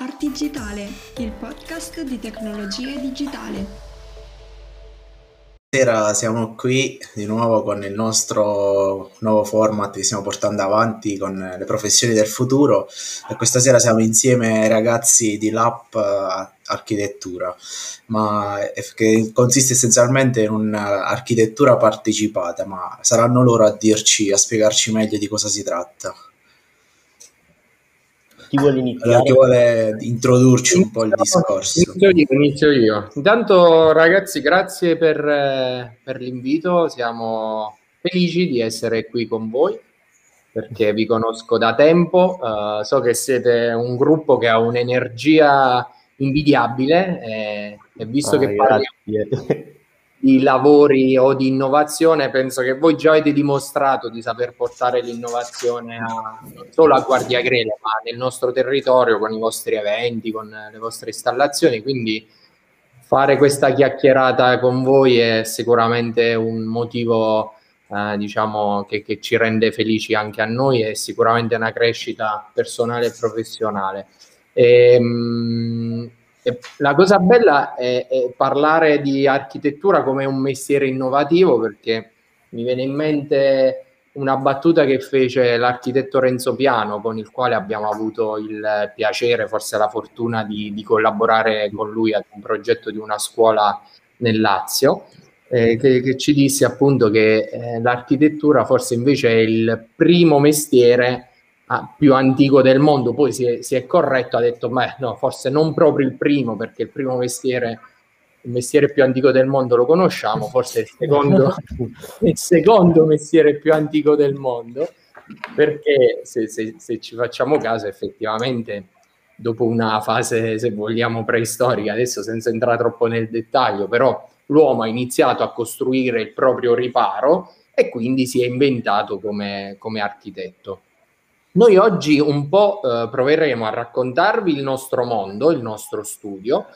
Artigitale, il podcast di tecnologie digitali. Stasera siamo qui di nuovo con il nostro nuovo format che stiamo portando avanti con le professioni del futuro e questa sera siamo insieme ai ragazzi di Lab Architettura, ma che consiste essenzialmente in un'architettura partecipata, ma saranno loro a dirci, a spiegarci meglio di cosa si tratta. Chi vuole iniziare? Allora, chi vuole introdurci un po' il discorso? Inizio io, inizio io. Intanto ragazzi, grazie per, eh, per l'invito, siamo felici di essere qui con voi perché vi conosco da tempo, uh, so che siete un gruppo che ha un'energia invidiabile e, e visto ah, che parliamo di lavori o di innovazione, penso che voi già avete dimostrato di saper portare l'innovazione a, non solo a Guardia Grele, ma nel nostro territorio con i vostri eventi, con le vostre installazioni. Quindi fare questa chiacchierata con voi è sicuramente un motivo eh, diciamo che, che, ci rende felici anche a noi e sicuramente una crescita personale e professionale. E, ehm, la cosa bella è, è, parlare di architettura come un mestiere innovativo perché mi viene in mente una battuta che fece l'architetto Renzo Piano con il quale abbiamo avuto il piacere, forse la fortuna di, di collaborare con lui ad un progetto di una scuola nel Lazio, eh, che, che, ci disse appunto che eh, l'architettura forse invece è il primo mestiere ah, più antico del mondo, poi si è, si è corretto, ha detto, beh, no, forse non proprio il primo, perché il primo mestiere, il mestiere più antico del mondo lo conosciamo, forse il secondo, il secondo mestiere più antico del mondo, perché se, se, se ci facciamo caso, effettivamente, dopo una fase, se vogliamo, preistorica, adesso senza entrare troppo nel dettaglio, però l'uomo ha iniziato a costruire il proprio riparo e quindi si è inventato come, come architetto. Noi oggi un po' eh, proveremo a raccontarvi il nostro mondo, il nostro studio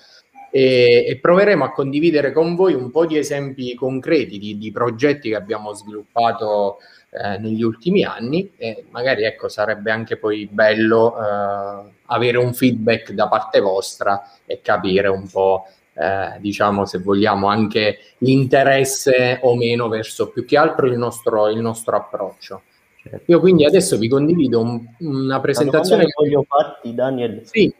e, e, proveremo a condividere con voi un po' di esempi concreti di, di progetti che abbiamo sviluppato eh, negli ultimi anni e magari ecco sarebbe anche poi bello eh, avere un feedback da parte vostra e capire un po' eh, diciamo se vogliamo anche l'interesse o meno verso più che altro il nostro, il nostro approccio. Io quindi adesso vi condivido un, una presentazione. che voglio farti, Daniel. Sì.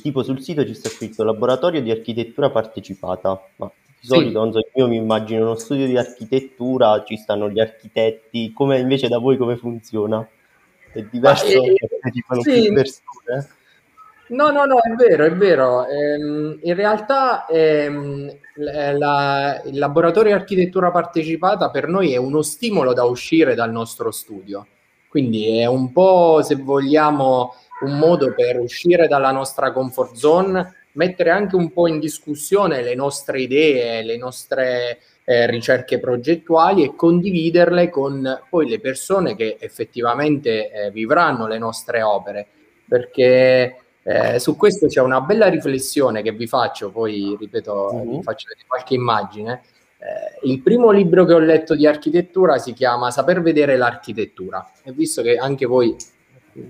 Tipo sul sito ci sta scritto laboratorio di architettura partecipata. Ma di solito, sì. non so, io mi immagino uno studio di architettura, ci stanno gli architetti. Come invece da voi come funziona? È diverso? Eh, partecipano sì. più persone? No, no, no, è vero, è vero. Ehm, in realtà ehm, la, il laboratorio architettura partecipata per noi è uno stimolo da uscire dal nostro studio. Quindi è un po', se vogliamo, un modo per uscire dalla nostra comfort zone, mettere anche un po' in discussione le nostre idee, le nostre eh, ricerche progettuali e condividerle con poi le persone che effettivamente eh, vivranno le nostre opere. Perché eh, su questo c'è una bella riflessione che vi faccio, poi ripeto, uh-huh. vi faccio vedere qualche immagine. Eh, il primo libro che ho letto di architettura si chiama Saper vedere l'architettura e visto che anche voi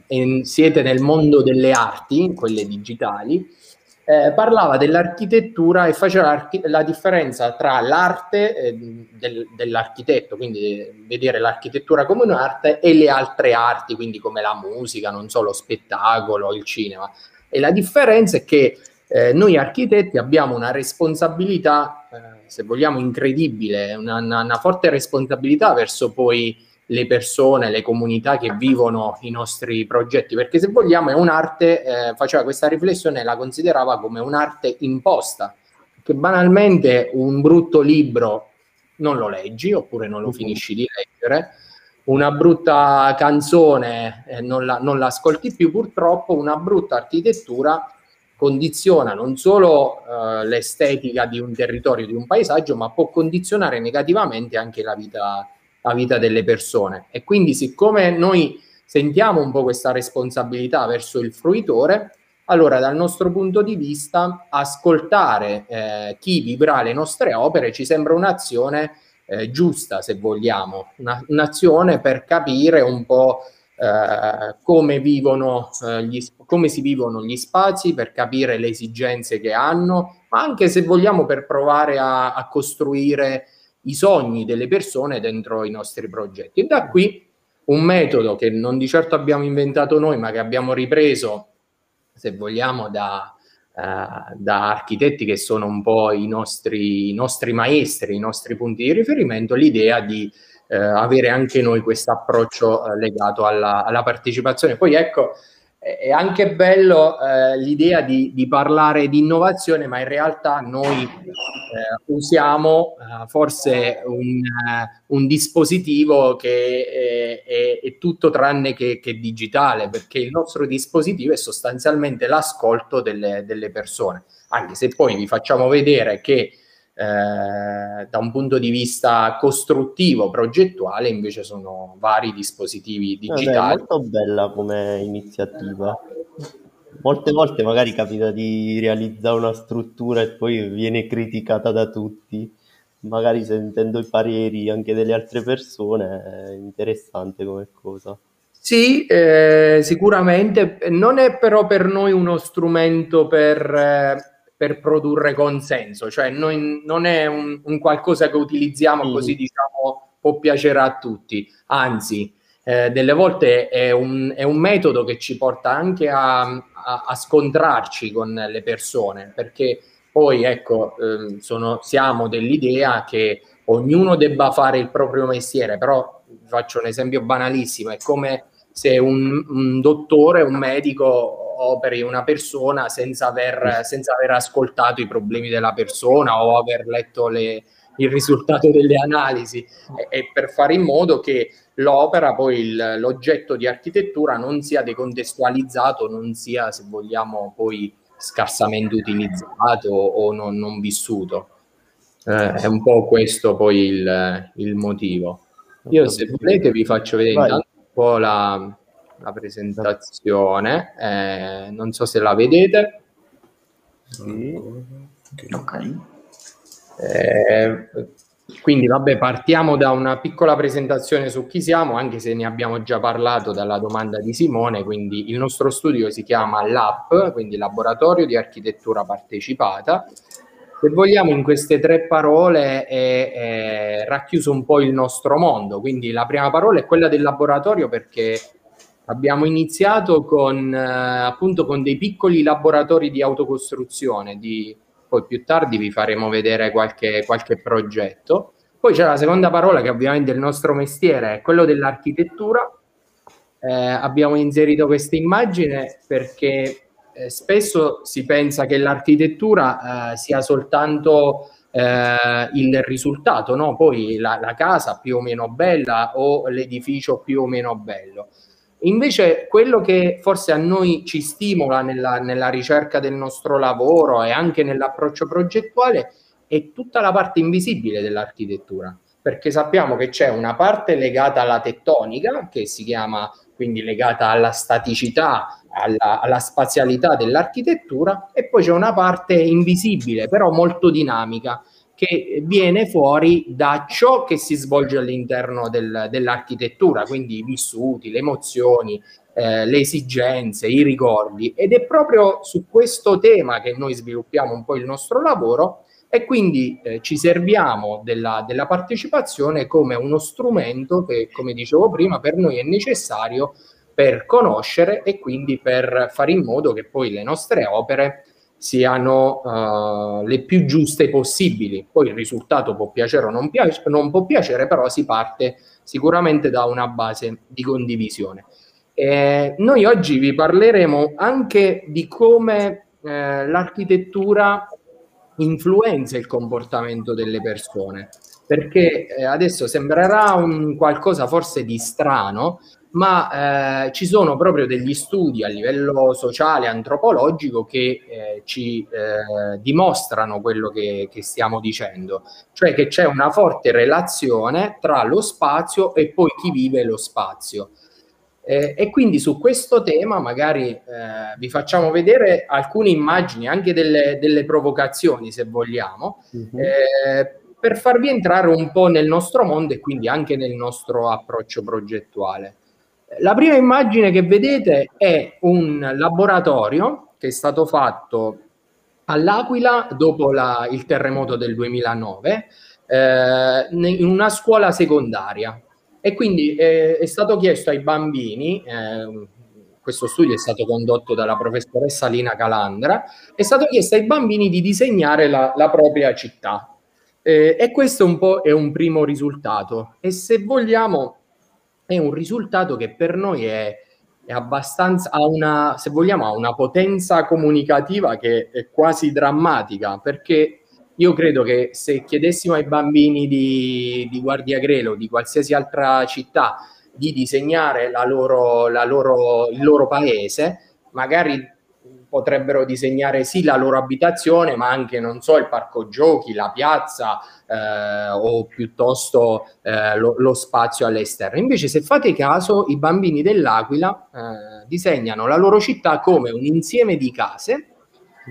eh, siete nel mondo delle arti, quelle digitali, eh, parlava dell'architettura e faceva la differenza tra l'arte eh, del, dell'architetto, quindi vedere l'architettura come un'arte, e le altre arti, quindi come la musica, non so, lo spettacolo, il cinema. E la differenza è che eh, noi architetti abbiamo una responsabilità, eh, se vogliamo, incredibile, una, una, una forte responsabilità verso poi le persone, le comunità che vivono i nostri progetti, perché se vogliamo è un'arte, eh, faceva questa riflessione e la considerava come un'arte imposta, che banalmente un brutto libro non lo leggi oppure non lo mhm. finisci di leggere, una brutta canzone eh, non, la, non l'ascolti più, purtroppo una brutta architettura condiziona non solo eh, l'estetica di un territorio, di un paesaggio, ma può condizionare negativamente anche la vita la vita delle persone. E quindi siccome noi sentiamo un po' questa responsabilità verso il fruitore, allora dal nostro punto di vista ascoltare eh, chi vivrà le nostre opere ci sembra un'azione eh, giusta, se vogliamo, una, un'azione per capire un po' eh, come, vivono, eh, gli, come si vivono gli spazi per capire le esigenze che hanno, ma anche se vogliamo per provare a, a costruire i sogni delle persone dentro i nostri progetti. E da qui un metodo che non di certo abbiamo inventato noi, ma che abbiamo ripreso, se vogliamo, da, uh, da architetti che sono un po' i nostri, i nostri, maestri, i nostri punti di riferimento, l'idea di uh, avere anche noi questo approccio uh, legato alla, alla partecipazione. Poi ecco, è anche bello eh, l'idea di, di, parlare di innovazione, ma in realtà noi eh, usiamo eh, forse un, eh, un, dispositivo che è, è, tutto tranne che, che, digitale, perché il nostro dispositivo è sostanzialmente l'ascolto delle, delle persone, anche se poi vi facciamo vedere che eh, da un punto di vista costruttivo, progettuale, invece sono vari dispositivi digitali. È molto bella come iniziativa. Molte volte magari capita di realizzare una struttura e poi viene criticata da tutti. Magari sentendo i pareri anche delle altre persone è interessante come cosa. Sì, eh, sicuramente. Non è però per noi uno strumento per... Eh, per produrre consenso, cioè noi, non è un, un, qualcosa che utilizziamo mm. così diciamo può piacere a tutti, anzi eh, delle volte è un, è un, metodo che ci porta anche a, a, a scontrarci con le persone, perché poi ecco eh, sono, siamo dell'idea che ognuno debba fare il proprio mestiere, però faccio un esempio banalissimo, è come se un, un dottore, un medico operi una persona senza aver, senza aver ascoltato i problemi della persona o aver letto le, il risultato delle analisi e, e, per fare in modo che l'opera, poi il, l'oggetto di architettura non sia decontestualizzato, non sia, se vogliamo, poi scarsamente utilizzato o non, non vissuto. Eh, è un po' questo poi il, il motivo. Io se volete vi faccio vedere intanto un po' la, la presentazione, eh, non so se la vedete. Sì. Ok. Eh, quindi vabbè, partiamo da una piccola presentazione su chi siamo, anche se ne abbiamo già parlato dalla domanda di Simone, quindi il nostro studio si chiama LAP, quindi Laboratorio di Architettura Partecipata. Se vogliamo in queste tre parole è, è racchiuso un po' il nostro mondo, quindi la prima parola è quella del laboratorio perché Abbiamo iniziato con, eh, appunto con dei piccoli laboratori di autocostruzione, di, poi più tardi vi faremo vedere qualche, qualche progetto. Poi c'è la seconda parola che ovviamente è il nostro mestiere, è quello dell'architettura. Eh, abbiamo inserito questa immagine perché eh, spesso si pensa che l'architettura eh, sia soltanto eh, il risultato, no? poi la, la, casa più o meno bella o l'edificio più o meno bello. Invece quello che forse a noi ci stimola nella, nella ricerca del nostro lavoro e anche nell'approccio progettuale è tutta la parte invisibile dell'architettura, perché sappiamo che c'è una parte legata alla tettonica, che si chiama quindi legata alla staticità, alla, alla spazialità dell'architettura, e poi c'è una parte invisibile, però molto dinamica, che viene fuori da ciò che si svolge all'interno del, dell'architettura, quindi i vissuti, le emozioni, eh, le esigenze, i ricordi. Ed è proprio su questo tema che noi sviluppiamo un po' il nostro lavoro e quindi eh, ci serviamo della, della partecipazione come uno strumento che, come dicevo prima, per noi è necessario per conoscere e quindi per fare in modo che poi le nostre opere siano uh, le più giuste possibili. Poi il risultato può piacere o non, piace, non può piacere, però si parte sicuramente da una base di condivisione. Eh, noi oggi vi parleremo anche di come eh, l'architettura influenza il comportamento delle persone, perché eh, adesso sembrerà un qualcosa forse di strano, ma eh, ci sono proprio degli studi a livello sociale, antropologico, che eh, ci eh, dimostrano quello che, che, stiamo dicendo, cioè che c'è una forte relazione tra lo spazio e poi chi vive lo spazio. Eh, e quindi su questo tema magari eh, vi facciamo vedere alcune immagini, anche delle, delle provocazioni, se vogliamo, mm-hmm. per farvi entrare un po' nel nostro mondo e quindi anche nel nostro approccio progettuale. La prima immagine che vedete è un laboratorio che è stato fatto all'Aquila dopo la, il terremoto del 2009 eh, in una scuola secondaria e quindi eh, è stato chiesto ai bambini, eh, questo studio è stato condotto dalla professoressa Lina Calandra, è stato chiesto ai bambini di disegnare la, la propria città. Eh, e questo un po' è un primo risultato. E se vogliamo, è un risultato che per noi è, è abbastanza, ha una, se vogliamo, ha una potenza comunicativa che è quasi drammatica, perché io credo che se chiedessimo ai bambini di, di Guardia Grelo, di qualsiasi altra città, di disegnare la loro, la loro, il loro paese, magari potrebbero disegnare sì la loro abitazione, ma anche, non so, il parco giochi, la piazza eh, o piuttosto eh, lo, lo, spazio all'esterno. Invece, se fate caso, i bambini dell'Aquila eh, disegnano la loro città come un insieme di case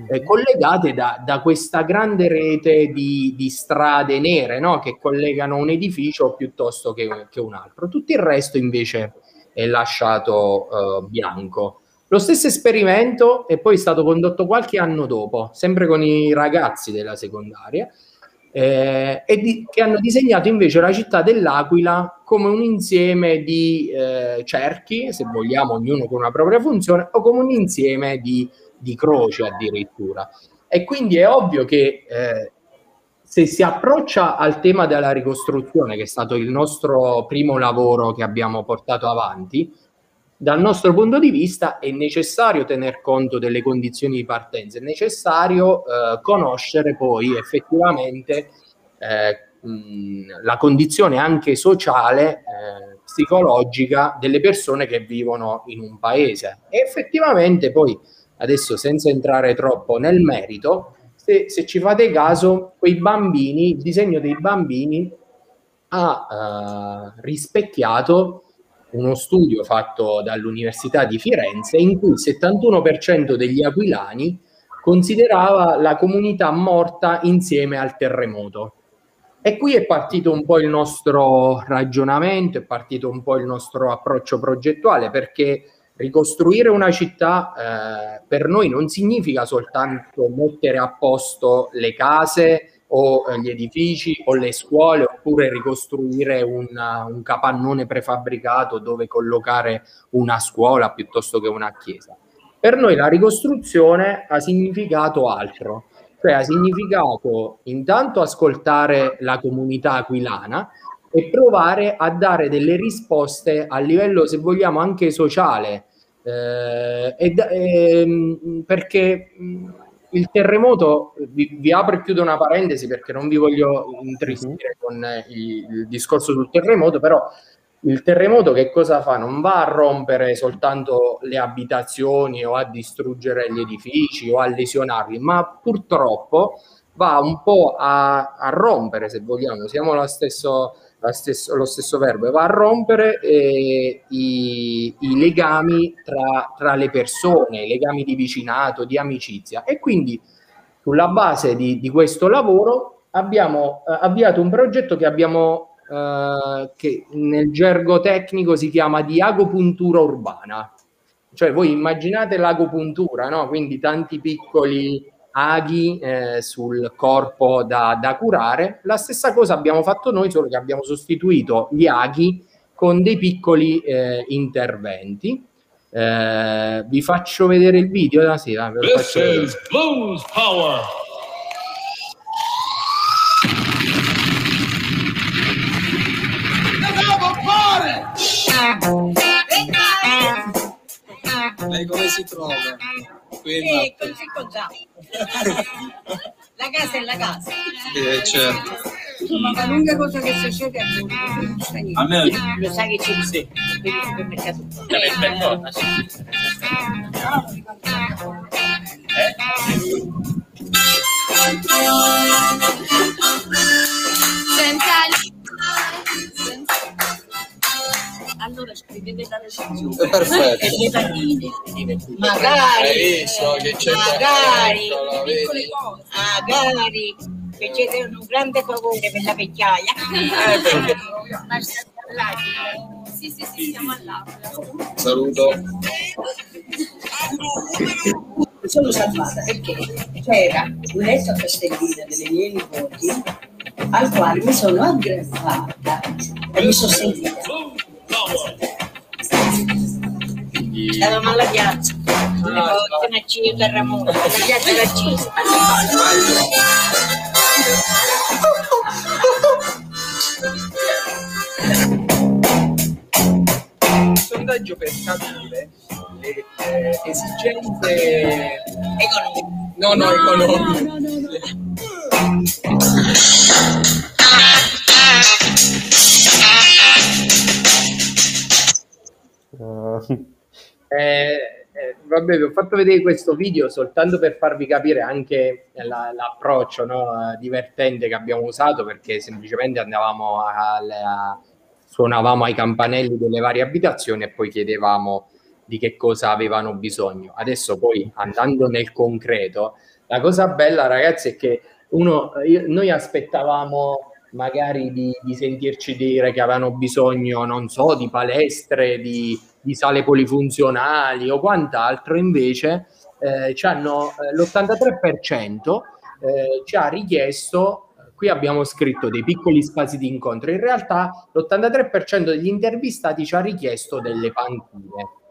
eh, collegate da, da, questa grande rete di, di strade nere no? che collegano un edificio piuttosto che, che, un altro. Tutto il resto invece è lasciato uh, bianco. Lo stesso esperimento è poi stato condotto qualche anno dopo, sempre con i ragazzi della secondaria, eh, e di, che hanno disegnato invece la città dell'Aquila come un insieme di eh, cerchi, se vogliamo, ognuno con una propria funzione, o come un insieme di di croce addirittura. E quindi è ovvio che eh, se si approccia al tema della ricostruzione, che è stato il nostro primo lavoro che abbiamo portato avanti, dal nostro punto di vista è necessario tener conto delle condizioni di partenza, è necessario eh, conoscere poi effettivamente eh, mh, la condizione anche sociale, eh, psicologica delle persone che vivono in un paese. E effettivamente poi adesso senza entrare troppo nel merito, se, se ci fate caso, quei bambini, il disegno dei bambini ha uh, rispecchiato uno studio fatto dall'Università di Firenze in cui il 71% degli aquilani considerava la comunità morta insieme al terremoto. E qui è partito un po' il nostro ragionamento, è partito un po' il nostro approccio progettuale, perché ricostruire una città eh, per noi non significa soltanto mettere a posto le case o eh, gli edifici o le scuole oppure ricostruire una, un capannone prefabbricato dove collocare una scuola piuttosto che una chiesa. Per noi la ricostruzione ha significato altro, cioè ha significato intanto ascoltare la comunità aquilana e provare a dare delle risposte a livello, se vogliamo, anche sociale. Eh, ed, eh, perché il terremoto, vi, vi, apro e chiudo una parentesi perché non vi voglio intristire mhm. con il, il discorso sul terremoto, però il terremoto che cosa fa? Non va a rompere soltanto le abitazioni o a distruggere gli edifici o a lesionarli, ma purtroppo va un po' a, a rompere, se vogliamo, siamo lo stesso, stesso, lo stesso verbo, va a rompere eh, i, i, legami tra, tra, le persone, i legami di vicinato, di amicizia. E quindi sulla base di, di questo lavoro abbiamo eh, avviato un progetto che abbiamo eh, che nel gergo tecnico si chiama diagopuntura urbana. Cioè voi immaginate l'agopuntura, no? quindi tanti piccoli aghi eh, sul corpo da, da, curare. La stessa cosa abbiamo fatto noi, solo che abbiamo sostituito gli aghi con dei piccoli eh, interventi. Eh, vi faccio vedere il video. Ah, sì, This is Blues Power. Lei come si trova? Qui così già. La casa è la casa. Eh, certo. Insomma, l'unica cosa che succede è che. A me lo sai che c'è sì. per il supermercato. Per forza, sì. Senza allora scrivete la recensione. Perfetto. E le palline magari. Hai visto che c'è magari. piccole cose. Magari. Facete un grande favore per la vecchiaia. Eh, perché... sì, sì, sì, siamo all'Aquila. Saluto. Mi sono salvata perché c'era un letto a Castellina delle mie nipoti al quale mi sono aggrappata e mi sono sentita. Stavamo alla piazza. Le volte una Cio terremoto. La piazza era accesa. sondaggio per capire le eh, esigenze Economico. no no economiche No, no, no. Eh, Eh, vabbè, vi ho fatto vedere questo video soltanto per farvi capire anche la- l'approccio no, divertente che abbiamo usato perché semplicemente andavamo a, a- suonavamo ai campanelli delle varie abitazioni e poi chiedevamo di che cosa avevano bisogno. Adesso poi andando nel concreto, la cosa bella ragazzi è che uno, io- noi aspettavamo magari di, di sentirci dire che avevano bisogno, non so, di palestre, di, di sale polifunzionali o quant'altro, invece eh, ci hanno, eh, l'83% eh, ci ha richiesto, qui abbiamo scritto dei piccoli spazi di incontro, in realtà l'83% degli intervistati ci ha richiesto delle panchine.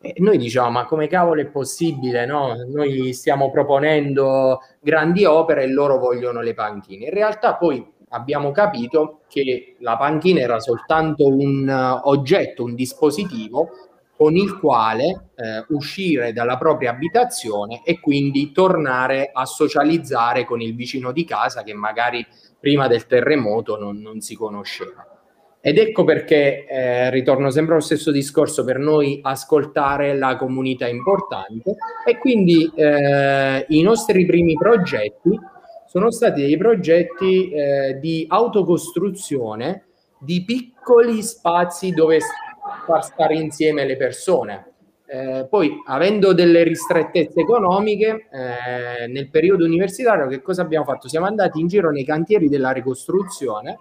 E noi diciamo, ma come cavolo è possibile? No? Noi stiamo proponendo grandi opere e loro vogliono le panchine. In realtà poi abbiamo capito che la panchina era soltanto un eh, oggetto, un dispositivo con il quale eh, uscire dalla propria abitazione e quindi tornare a socializzare con il vicino di casa che magari prima del terremoto non, non si conosceva. Ed ecco perché eh, ritorno sempre allo stesso discorso per noi ascoltare la comunità è importante e quindi eh, i nostri primi progetti sono stati dei progetti eh, di autocostruzione di piccoli spazi dove far stare insieme le persone. Eh, poi, avendo delle ristrettezze economiche, eh, nel periodo universitario, che cosa abbiamo fatto? Siamo andati in giro nei cantieri della ricostruzione,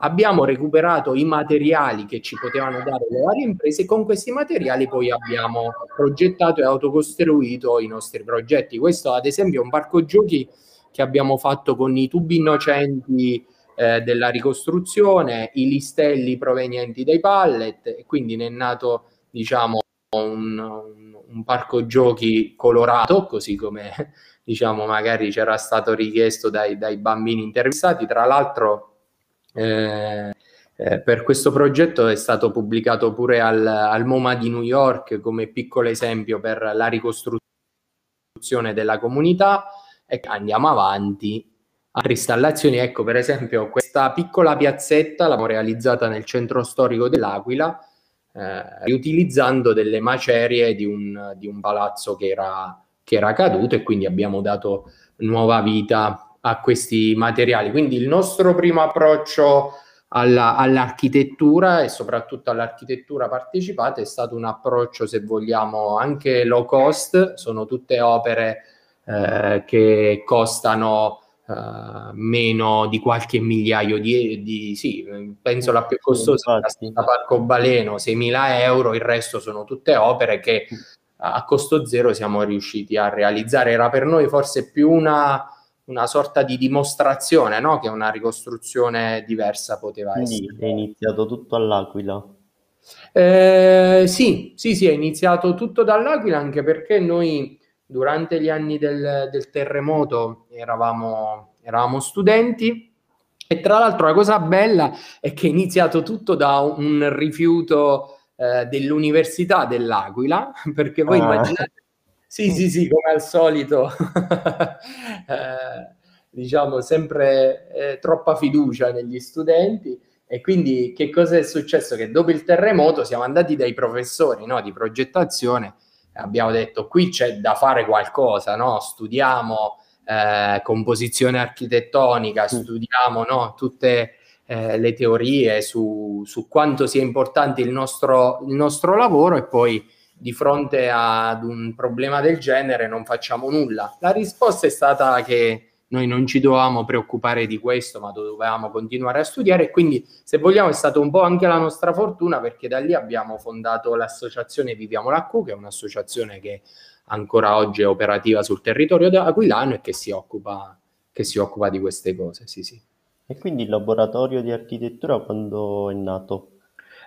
abbiamo recuperato i materiali che ci potevano dare le varie imprese e con questi materiali poi abbiamo progettato e autocostruito i nostri progetti. Questo, ad esempio, è un parco giochi che abbiamo fatto con i tubi innocenti eh, della ricostruzione, i listelli provenienti dai pallet, e quindi ne è nato, diciamo, un, un- parco giochi colorato, così come diciamo magari c'era stato richiesto dai, dai bambini intervistati. Tra l'altro, eh, eh, per questo progetto è stato pubblicato pure al, al MoMA di New York come piccolo esempio per la ricostruzione della comunità e andiamo avanti. Altre installazioni, ecco per esempio questa piccola piazzetta l'abbiamo realizzata nel centro storico dell'Aquila, eh, riutilizzando delle macerie di un, di un palazzo che era, che era caduto e quindi abbiamo dato nuova vita a questi materiali. Quindi il nostro primo approccio alla- all'architettura e soprattutto all'architettura partecipata è stato un approccio, se vogliamo, anche low cost, sono tutte opere eh, che costano eh, meno di qualche migliaio di, di sì, penso la più costosa è la Infatti. Santa Parco Baleno, 6.000 euro, il resto sono tutte opere che a costo zero siamo riusciti a realizzare. Era per noi forse più una, una sorta di dimostrazione no? che una ricostruzione diversa poteva essere. Quindi è iniziato tutto all'Aquila. Eh, sì, sì, sì, è iniziato tutto dall'Aquila anche perché noi durante gli anni del, del terremoto eravamo, eravamo studenti e tra l'altro la cosa bella è che è iniziato tutto da un rifiuto eh, dell'Università dell'Aquila, perché voi Ah. immaginate, sì, sì, sì, come al solito, eh, diciamo sempre eh, troppa fiducia negli studenti. E quindi che cosa è successo? Che dopo il terremoto siamo andati dai professori no, di progettazione abbiamo detto qui c'è da fare qualcosa, no? studiamo eh, composizione architettonica, studiamo no, tutte eh, le teorie su, su quanto sia importante il nostro, il nostro lavoro e poi di fronte ad un problema del genere non facciamo nulla. La risposta è stata che noi non ci dovevamo preoccupare di questo, ma dovevamo continuare a studiare e quindi, se vogliamo, è stata un po' anche la nostra fortuna perché da lì abbiamo fondato l'associazione Viviamo la Q, che è un'associazione che ancora oggi è operativa sul territorio aquilano e che si occupa, che si occupa di queste cose, sì, sì. E quindi il laboratorio di architettura quando è nato?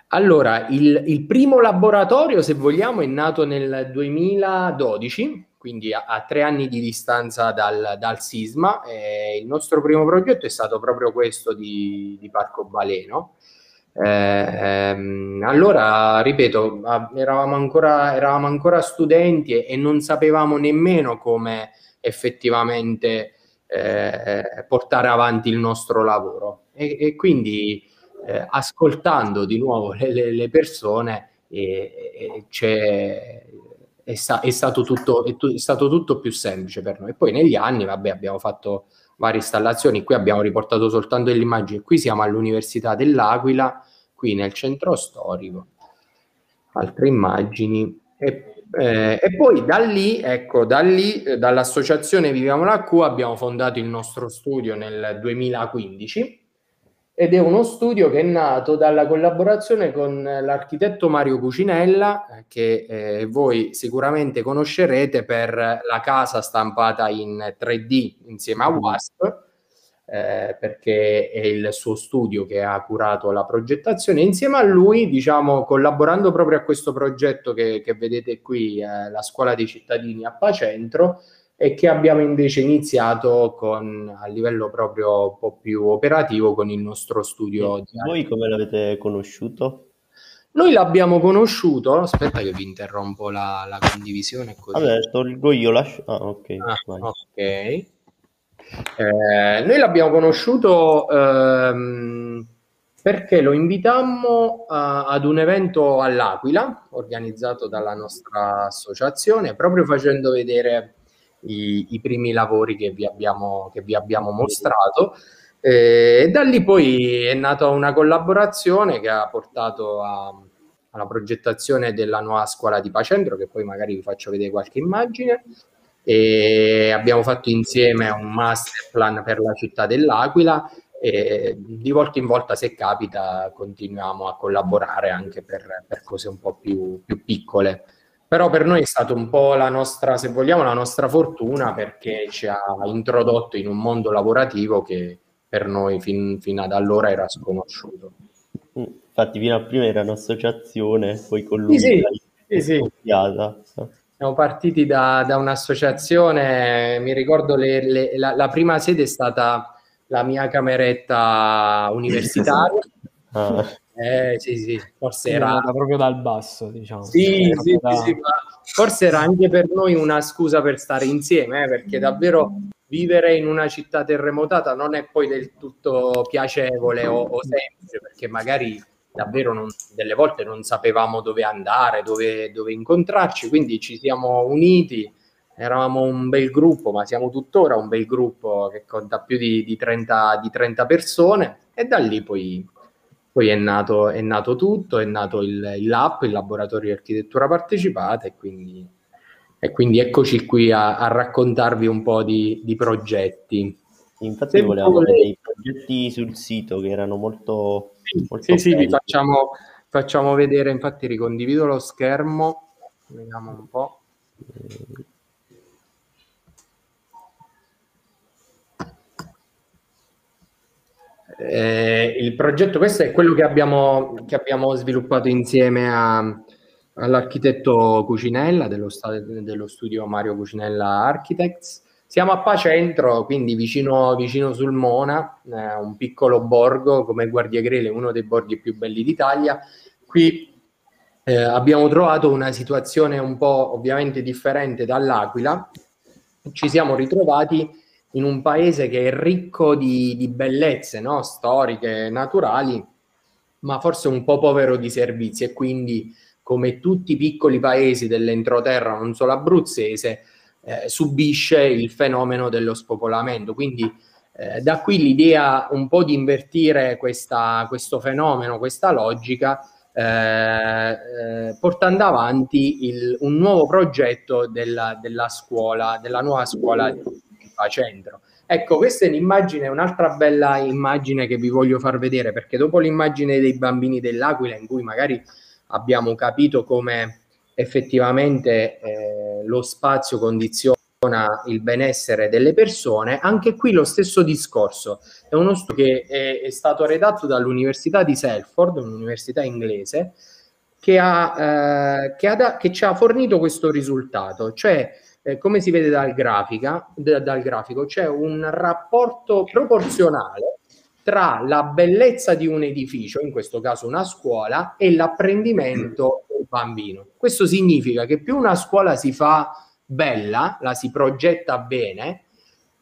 Allora, il, il primo laboratorio, se vogliamo, è nato nel 2012, quindi a, a tre anni di distanza dal, dal sisma. Eh, il nostro primo progetto è stato proprio questo di, di Parco Baleno. Eh, ehm, allora, ripeto, eravamo ancora, eravamo ancora studenti e, e, non sapevamo nemmeno come effettivamente eh, portare avanti il nostro lavoro. E, e quindi, eh, ascoltando di nuovo le, le, le persone, c'è è, sta- è, stato tutto, è, tu- è, stato tutto, più semplice per noi. Poi negli anni, vabbè, abbiamo fatto varie installazioni, qui abbiamo riportato soltanto delle immagini, qui siamo all'Università dell'Aquila, qui nel centro storico, altre immagini. E, eh, e poi da lì, ecco, da lì, eh, dall'associazione Viviamo la Q abbiamo fondato il nostro studio nel 2015 ed è uno studio che è nato dalla collaborazione con l'architetto Mario Cucinella, eh, che eh, voi sicuramente conoscerete per la casa stampata in 3D insieme a WASP, eh, perché è il suo studio che ha curato la progettazione. Insieme a lui, diciamo, collaborando proprio a questo progetto che, che vedete qui, eh, la Scuola dei Cittadini a Pacentro, e che abbiamo invece iniziato con, a livello proprio un po' più operativo con il nostro studio. E voi come l'avete conosciuto? Noi l'abbiamo conosciuto, aspetta che vi interrompo la, la condivisione. Così. Vabbè, tolgo io, lascio... Ah, ok. Ah, ok. Eh, noi l'abbiamo conosciuto ehm, perché lo invitammo uh, ad un evento all'Aquila, organizzato dalla nostra associazione, proprio facendo vedere i, i primi lavori che vi abbiamo, che vi abbiamo mostrato. E da lì poi è nata una collaborazione che ha portato a, alla progettazione della nuova scuola di Pacentro, che poi magari vi faccio vedere qualche immagine. E abbiamo fatto insieme un master plan per la città dell'Aquila e di volta in volta, se capita, continuiamo a collaborare anche per, per cose un po' più, più piccole. Però per noi è stata un po' la nostra, se vogliamo, la nostra fortuna perché ci ha introdotto in un mondo lavorativo che per noi fin, fino ad allora era sconosciuto. Mm, infatti fino a prima era un'associazione, poi con lui sì, sì, sì. Siamo partiti da, da, un'associazione, mi ricordo le, le, la, la, prima sede è stata la mia cameretta universitaria. ah. Eh, sì, sì, forse era proprio dal basso, diciamo. Sì, sì, da... sì, forse era anche per noi una scusa per stare insieme, eh, perché davvero vivere in una città terremotata non è poi del tutto piacevole o, o semplice, perché magari davvero non, delle volte non sapevamo dove andare, dove, dove incontrarci, quindi ci siamo uniti, eravamo un bel gruppo, ma siamo tuttora un bel gruppo che conta più di, di, 30, di 30 persone e da lì poi poi è nato, è nato tutto, è nato il, il LAP, il laboratorio di architettura partecipata e quindi, e quindi eccoci qui a, a, raccontarvi un po' di, di progetti. Infatti Se volevamo volete... dei progetti sul sito che erano molto... Sì, molto sì, sì vi facciamo, facciamo vedere, infatti ricondivido lo schermo, vediamo un po'. Eh, il progetto, questo è quello che abbiamo, che abbiamo sviluppato insieme a, all'architetto Cucinella dello, dello, studio Mario Cucinella Architects. Siamo a Pacentro, quindi vicino, vicino sul Mona, eh, un piccolo borgo come Guardiagrele, uno dei borghi più belli d'Italia. Qui eh, abbiamo trovato una situazione un po' ovviamente differente dall'Aquila. Ci siamo ritrovati in un paese che è ricco di, di bellezze no? storiche, naturali, ma forse un po' povero di servizi e quindi come tutti i piccoli paesi dell'entroterra, non solo abruzzese, eh, subisce il fenomeno dello spopolamento. Quindi eh, da qui l'idea un po' di invertire questa, questo fenomeno, questa logica, eh, eh portando avanti il, un nuovo progetto della, della, scuola, della nuova scuola a centro. Ecco, questa è un'immagine, un'altra bella immagine che vi voglio far vedere, perché dopo l'immagine dei bambini dell'Aquila, in cui magari abbiamo capito come effettivamente eh, lo spazio condiziona il benessere delle persone, anche qui lo stesso discorso. È uno studio che è, è stato redatto dall'Università di Salford, un'università inglese, che, ha, eh, che, ha da, che ci ha fornito questo risultato, cioè eh, come si vede dal, grafica, d- dal grafico, c'è un rapporto proporzionale tra la bellezza di un edificio, in questo caso una scuola, e l'apprendimento del bambino. Questo significa che più una scuola si fa bella, la si progetta bene,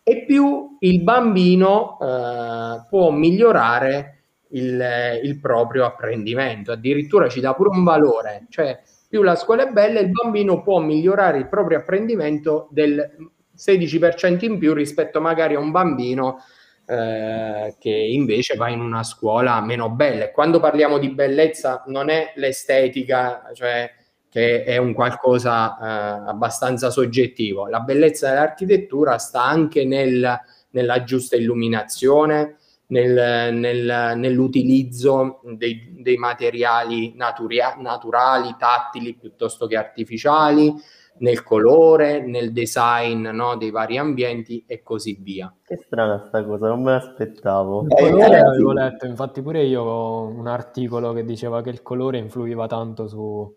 e più il bambino eh, può migliorare il, il, proprio apprendimento. Addirittura ci dà pure un valore, cioè più la scuola è bella, il bambino può migliorare il proprio apprendimento del 16% in più rispetto magari a un bambino eh, che invece va in una scuola meno bella. E quando parliamo di bellezza non è l'estetica, cioè che è un qualcosa eh, abbastanza soggettivo. La bellezza dell'architettura sta anche nel, nella giusta illuminazione, nel, nel, nell'utilizzo dei, dei materiali naturia, naturali, tattili piuttosto che artificiali, nel colore, nel design no, dei vari ambienti e così via. Che strana sta cosa, non me l'aspettavo. Colore eh, avevo letto, infatti pure io ho un articolo che diceva che il colore influiva tanto su...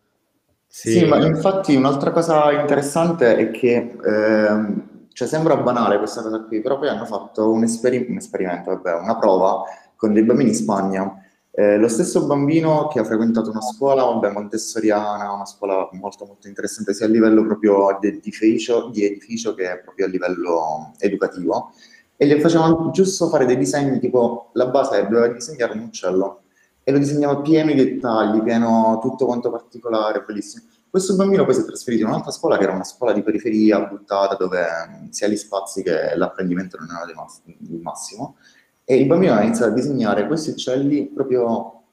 Sì, sì ma infatti un'altra cosa interessante è che eh, cioè sembra banale questa cosa qui, però poi hanno fatto un, esperi- un esperimento, vabbè, una prova con dei bambini in Spagna. Eh, lo stesso bambino che ha frequentato una scuola, vabbè, montessoriana, una scuola molto molto interessante sia a livello proprio di edificio, di edificio che proprio a livello educativo, e gli facevano giusto fare dei disegni, tipo la base doveva disegnare un uccello, e lo disegnava pieno di dettagli, pieno tutto quanto particolare, bellissimo. Questo bambino poi si è trasferito in un'altra scuola che era una scuola di periferia, buttata, dove sia gli spazi che l'apprendimento non erano il massimo. E il bambino ha iniziato a disegnare questi uccelli proprio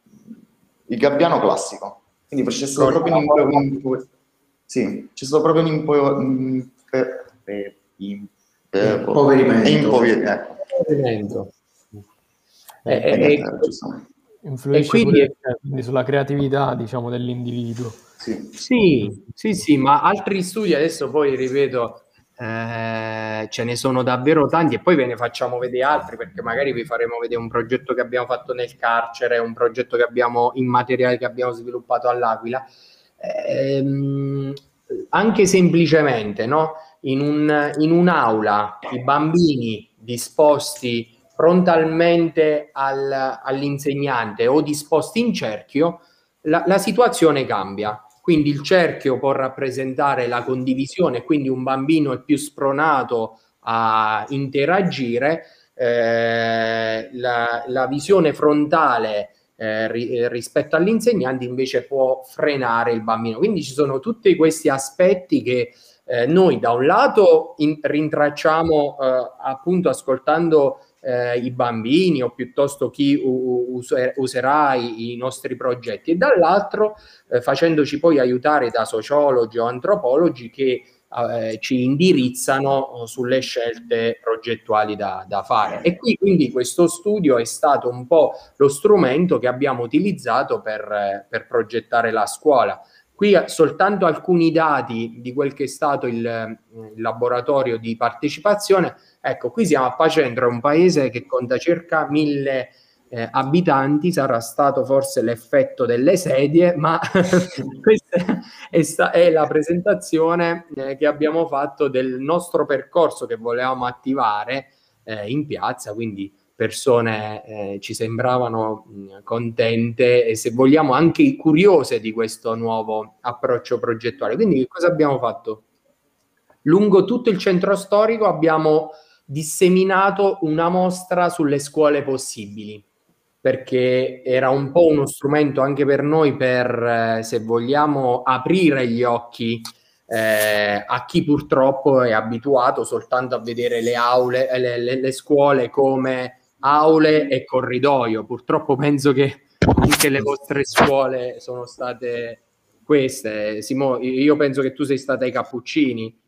il gabbiano classico. Quindi c'è stato proprio un impo- sì, c'è stato proprio un impo- impe- impoverimento. Impoverimento. Eh, eh, eh, influisce quindi, pure, quindi sulla creatività diciamo, dell'individuo. Sì. sì, sì, sì, ma altri studi adesso poi ripeto, eh, ce ne sono davvero tanti e poi ve ne facciamo vedere altri perché magari vi faremo vedere un progetto che abbiamo fatto nel carcere, un progetto che abbiamo in materiale che abbiamo sviluppato all'Aquila. Eh, anche semplicemente no? in, un, in un'aula i bambini disposti frontalmente al, all'insegnante o disposti in cerchio, la, la situazione cambia quindi il cerchio può rappresentare la condivisione, quindi un bambino è più spronato a interagire, eh, la, la, visione frontale eh, ri, rispetto all'insegnante invece può frenare il bambino. Quindi ci sono tutti questi aspetti che eh, noi da un lato in, rintracciamo eh, appunto ascoltando eh, i bambini o piuttosto chi u- userà i, nostri progetti e dall'altro eh, facendoci poi aiutare da sociologi o antropologi che eh, ci indirizzano sulle scelte progettuali da, da, fare. E qui quindi questo studio è stato un po' lo strumento che abbiamo utilizzato per, per progettare la scuola. Qui soltanto alcuni dati di quel che è stato il, il laboratorio di partecipazione. Ecco, qui siamo a Pacentro, un paese che conta circa mille eh, abitanti, sarà stato forse l'effetto delle sedie, ma questa è, sta- è, la presentazione eh, che abbiamo fatto del nostro percorso che volevamo attivare eh, in piazza, quindi persone eh, ci sembravano mh, contente e se vogliamo anche curiose di questo nuovo approccio progettuale. Quindi che cosa abbiamo fatto? Lungo tutto il centro storico abbiamo disseminato una mostra sulle scuole possibili perché era un po' uno strumento anche per noi per, eh, se vogliamo, aprire gli occhi eh, a chi purtroppo è abituato soltanto a vedere le aule, le, le, le scuole come aule e corridoio. Purtroppo penso che anche le vostre scuole sono state queste. Simo, io penso che tu sei stata ai Cappuccini.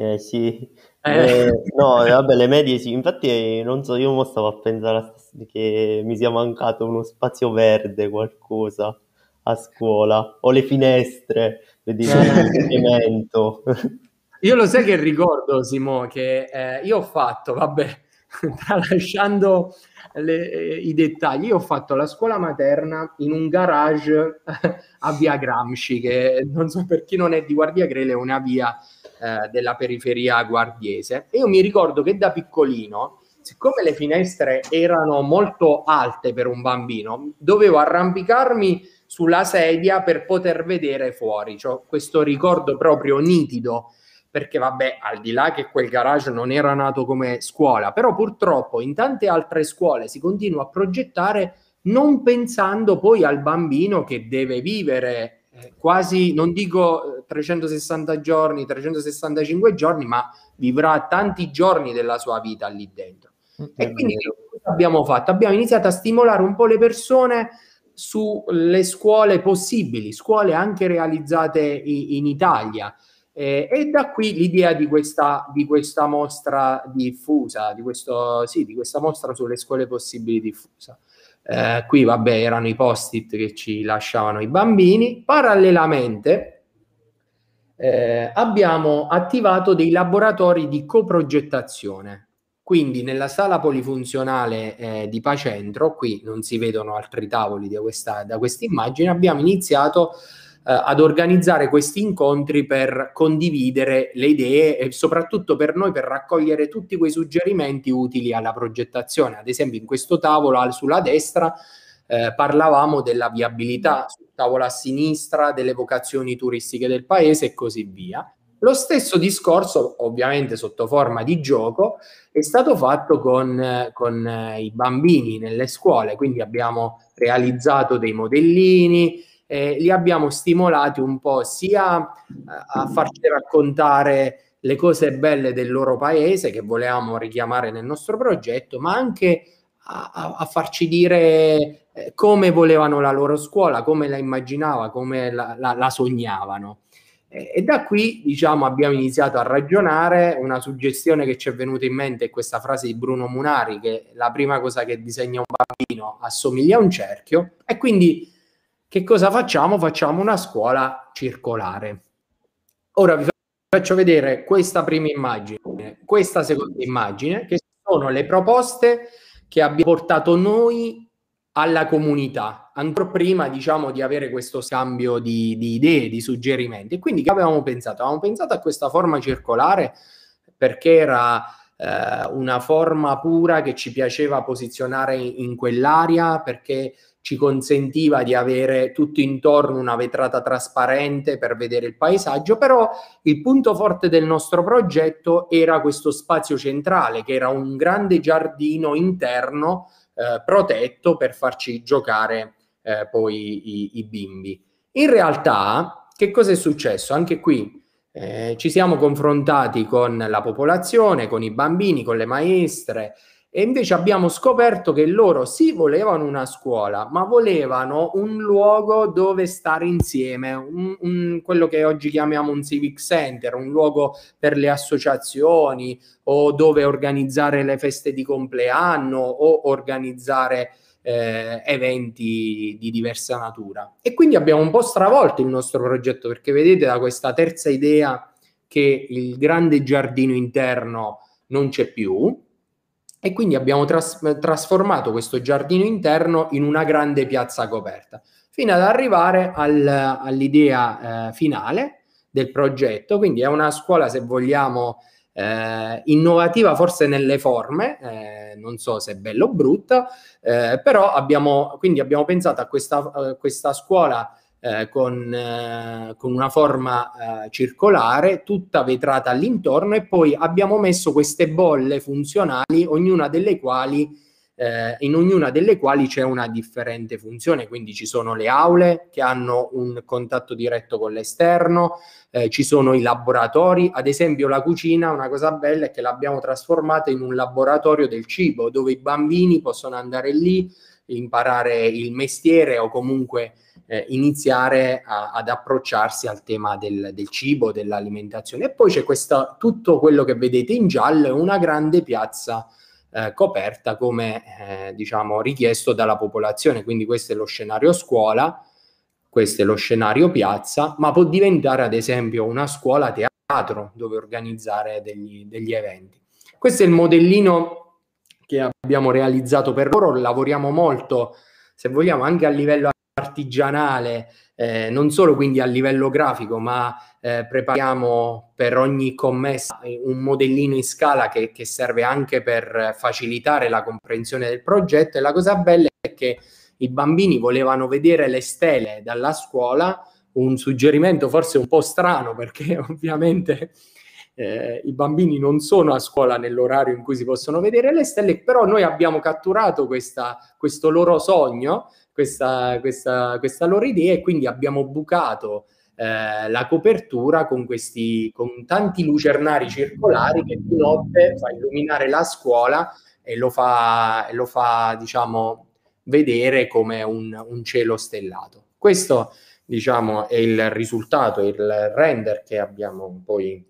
Eh sì, Eh, no, vabbè, le medie sì, infatti non so, io mo stavo a pensare che mi sia mancato uno spazio verde, qualcosa a scuola, o le finestre, vedi, eh. Io lo sai che ricordo, Simo, che eh, io ho fatto, vabbè, tralasciando le, i dettagli, io ho fatto la scuola materna in un garage a via Gramsci, che non so per chi non è di Guardia Grele, è una via eh, della periferia guardiese. E io mi ricordo che da piccolino, siccome le finestre erano molto alte per un bambino, dovevo arrampicarmi sulla sedia per poter vedere fuori. Cioè, questo ricordo proprio nitido perché vabbè, al di là che quel garage non era nato come scuola, però purtroppo in tante altre scuole si continua a progettare non pensando poi al bambino che deve vivere eh, quasi, non dico 360 eh, giorni, 365 giorni, ma vivrà tanti giorni della sua vita lì dentro. Mm-hmm. E quindi cosa abbiamo fatto? Abbiamo iniziato a stimolare un po' le persone sulle scuole possibili, scuole anche realizzate in, in Italia. Eh, e da qui l'idea di questa, di questa mostra diffusa, di, questo, sì, di questa mostra sulle scuole possibili diffusa. Eh, qui, vabbè, erano i post-it che ci lasciavano i bambini. Parallelamente eh, abbiamo attivato dei laboratori di coprogettazione. Quindi nella sala polifunzionale eh, di Pacentro, qui non si vedono altri tavoli da questa, immagine, abbiamo iniziato ad organizzare questi incontri per condividere le idee e soprattutto per noi per raccogliere tutti quei suggerimenti utili alla progettazione. Ad esempio in questo tavolo sulla destra eh, parlavamo della viabilità, sul tavolo a sinistra delle vocazioni turistiche del paese e così via. Lo stesso discorso, ovviamente sotto forma di gioco, è stato fatto con, con eh, i bambini nelle scuole, quindi abbiamo realizzato dei modellini, eh, li abbiamo stimolati un po' sia eh, a farci raccontare le cose belle del loro paese che volevamo richiamare nel nostro progetto, ma anche a, a, farci dire eh, come volevano la loro scuola, come la immaginava, come la, la, la sognavano. E, e da qui, diciamo, abbiamo iniziato a ragionare. Una suggestione che ci è venuta in mente è questa frase di Bruno Munari, che la prima cosa che disegna un bambino assomiglia a un cerchio. E quindi che cosa facciamo? Facciamo una scuola circolare. Ora vi faccio vedere questa prima immagine, questa seconda immagine, che sono le proposte che abbiamo portato noi alla comunità, ancora prima diciamo di avere questo scambio di, di idee, di suggerimenti. E quindi che avevamo pensato? Avevamo pensato a questa forma circolare perché era eh, una forma pura che ci piaceva posizionare in, in quell'area, perché ci consentiva di avere tutto intorno una vetrata trasparente per vedere il paesaggio, però il punto forte del nostro progetto era questo spazio centrale, che era un grande giardino interno eh, protetto per farci giocare eh, poi i, i, bimbi. In realtà, che cosa è successo? Anche qui eh, ci siamo confrontati con la popolazione, con i bambini, con le maestre, e invece abbiamo scoperto che loro sì volevano una scuola, ma volevano un luogo dove stare insieme, un, un, quello che oggi chiamiamo un civic center, un luogo per le associazioni o dove organizzare le feste di compleanno o organizzare eh, eventi di diversa natura. E quindi abbiamo un po' stravolto il nostro progetto perché vedete da questa terza idea che il grande giardino interno non c'è più, e quindi abbiamo tras- trasformato questo giardino interno in una grande piazza coperta, fino ad arrivare al, all'idea eh, finale del progetto. Quindi è una scuola, se vogliamo, eh, innovativa forse nelle forme, eh, non so se è bella o brutta, eh, però abbiamo, quindi abbiamo pensato a questa, a questa scuola eh, con, eh, con, una forma eh, circolare, tutta vetrata all'intorno e poi abbiamo messo queste bolle funzionali, ognuna delle quali eh, in ognuna delle quali c'è una differente funzione, quindi ci sono le aule che hanno un contatto diretto con l'esterno, eh, ci sono i laboratori, ad esempio la cucina, una cosa bella è che l'abbiamo trasformata in un laboratorio del cibo dove i bambini possono andare lì, imparare il mestiere o comunque eh, iniziare a, ad approcciarsi al tema del, del, cibo, dell'alimentazione. E poi c'è questa, tutto quello che vedete in giallo, è una grande piazza eh, coperta come eh, diciamo richiesto dalla popolazione. Quindi questo è lo scenario scuola, questo è lo scenario piazza, ma può diventare ad esempio una scuola teatro dove organizzare degli, degli eventi. Questo è il modellino che abbiamo realizzato per loro, lavoriamo molto, se vogliamo, anche a livello artigianale, eh, non solo quindi a livello grafico, ma eh, prepariamo per ogni commessa un modellino in scala che, che, serve anche per facilitare la comprensione del progetto. E la cosa bella è che i bambini volevano vedere le stelle dalla scuola, un suggerimento forse un po' strano perché ovviamente eh, i bambini non sono a scuola nell'orario in cui si possono vedere le stelle, però noi abbiamo catturato questa, questo loro sogno questa, questa, questa loro idea e quindi abbiamo bucato eh, la copertura con, questi, con tanti lucernari circolari che di notte fa illuminare la scuola e lo fa, e lo fa diciamo, vedere come un, un cielo stellato. Questo diciamo, è il risultato, il render che abbiamo poi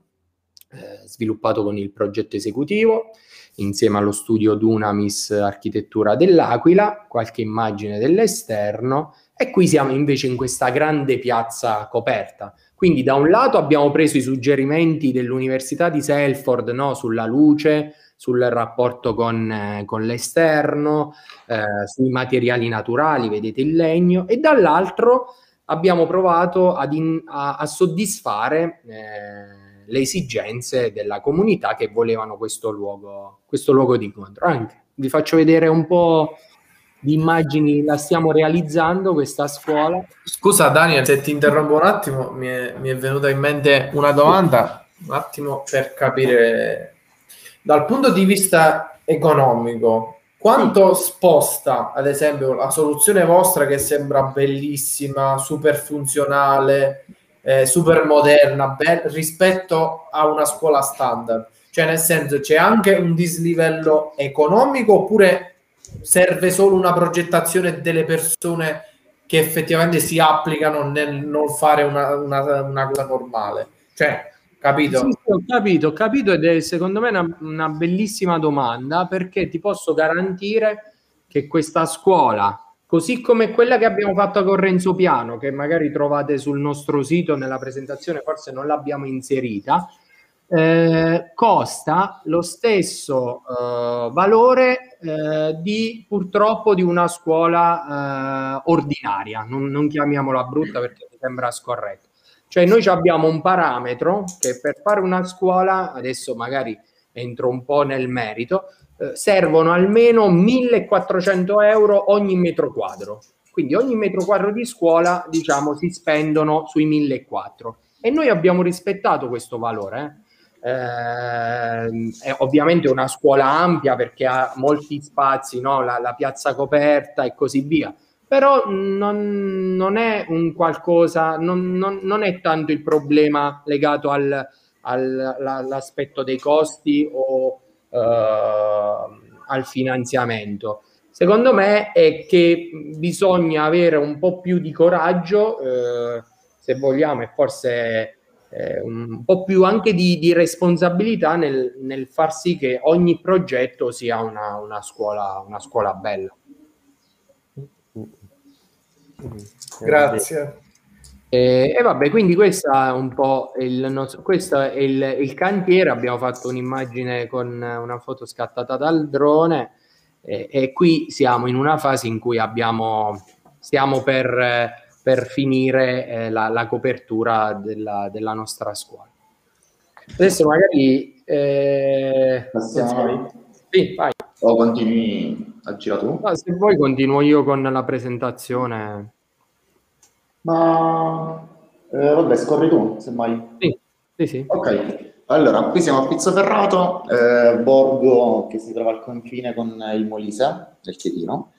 eh, sviluppato con il progetto esecutivo insieme allo studio Dunamis Architettura dell'Aquila, qualche immagine dell'esterno e qui siamo invece in questa grande piazza coperta. Quindi da un lato abbiamo preso i suggerimenti dell'Università di Selford no, sulla luce, sul rapporto con, eh, con l'esterno, eh, sui materiali naturali, vedete il legno, e dall'altro abbiamo provato in, a, a, soddisfare eh, le esigenze della comunità che volevano questo luogo, questo luogo di incontro. Anche vi faccio vedere un po' di immagini, la stiamo realizzando questa scuola. Scusa Daniel, se ti interrompo un attimo, mi è, mi è venuta in mente una domanda, un attimo per capire, dal punto di vista economico, quanto sposta, ad esempio, la soluzione vostra che sembra bellissima, super funzionale, eh, super moderna be- rispetto a una scuola standard. Cioè, nel senso, c'è anche un dislivello economico oppure serve solo una progettazione delle persone che effettivamente si applicano nel non fare una, una, una cosa normale? Cioè, capito? Sì, sì, ho capito, ho capito ed è secondo me una, una bellissima domanda perché ti posso garantire che questa scuola così come quella che abbiamo fatto con Renzo Piano, che magari trovate sul nostro sito nella presentazione, forse non l'abbiamo inserita, eh, costa lo stesso eh, valore eh, di purtroppo di una scuola eh, ordinaria, non, non chiamiamola brutta perché mi sembra scorretto. Cioè noi abbiamo un parametro che per fare una scuola, adesso magari entro un po' nel merito, eh, servono almeno 1400 euro ogni metro quadro. Quindi ogni metro quadro di scuola, diciamo, si spendono sui 1400 e noi abbiamo rispettato questo valore. Eh. Eh, è ovviamente una scuola ampia perché ha molti spazi, no? la, la piazza coperta e così via però non, non, è un qualcosa, non, non, non, è tanto il problema legato al, al, all'aspetto dei costi o al finanziamento. Secondo me è che bisogna avere un po' più di coraggio, eh, se vogliamo, e forse eh, un po' più anche di, di responsabilità nel, nel, far sì che ogni progetto sia una, una, scuola, una scuola bella. Grazie. E, e, vabbè, quindi questo è un po' il, nostro, questo è il, il, cantiere. Abbiamo fatto un'immagine con una foto scattata dal drone e, e qui siamo in una fase in cui abbiamo, stiamo per, per finire eh, la, la, copertura della, della, nostra scuola. Adesso magari... Eh, Sì, vai. O continui a girare tu? No, se vuoi continuo io con la presentazione. Ma eh, vabbè, scorri tu, semmai. Sì, sì, sì. Ok, allora, qui siamo a Pizzoferrato, eh, borgo che si trova al confine con il Molise, del Chietino,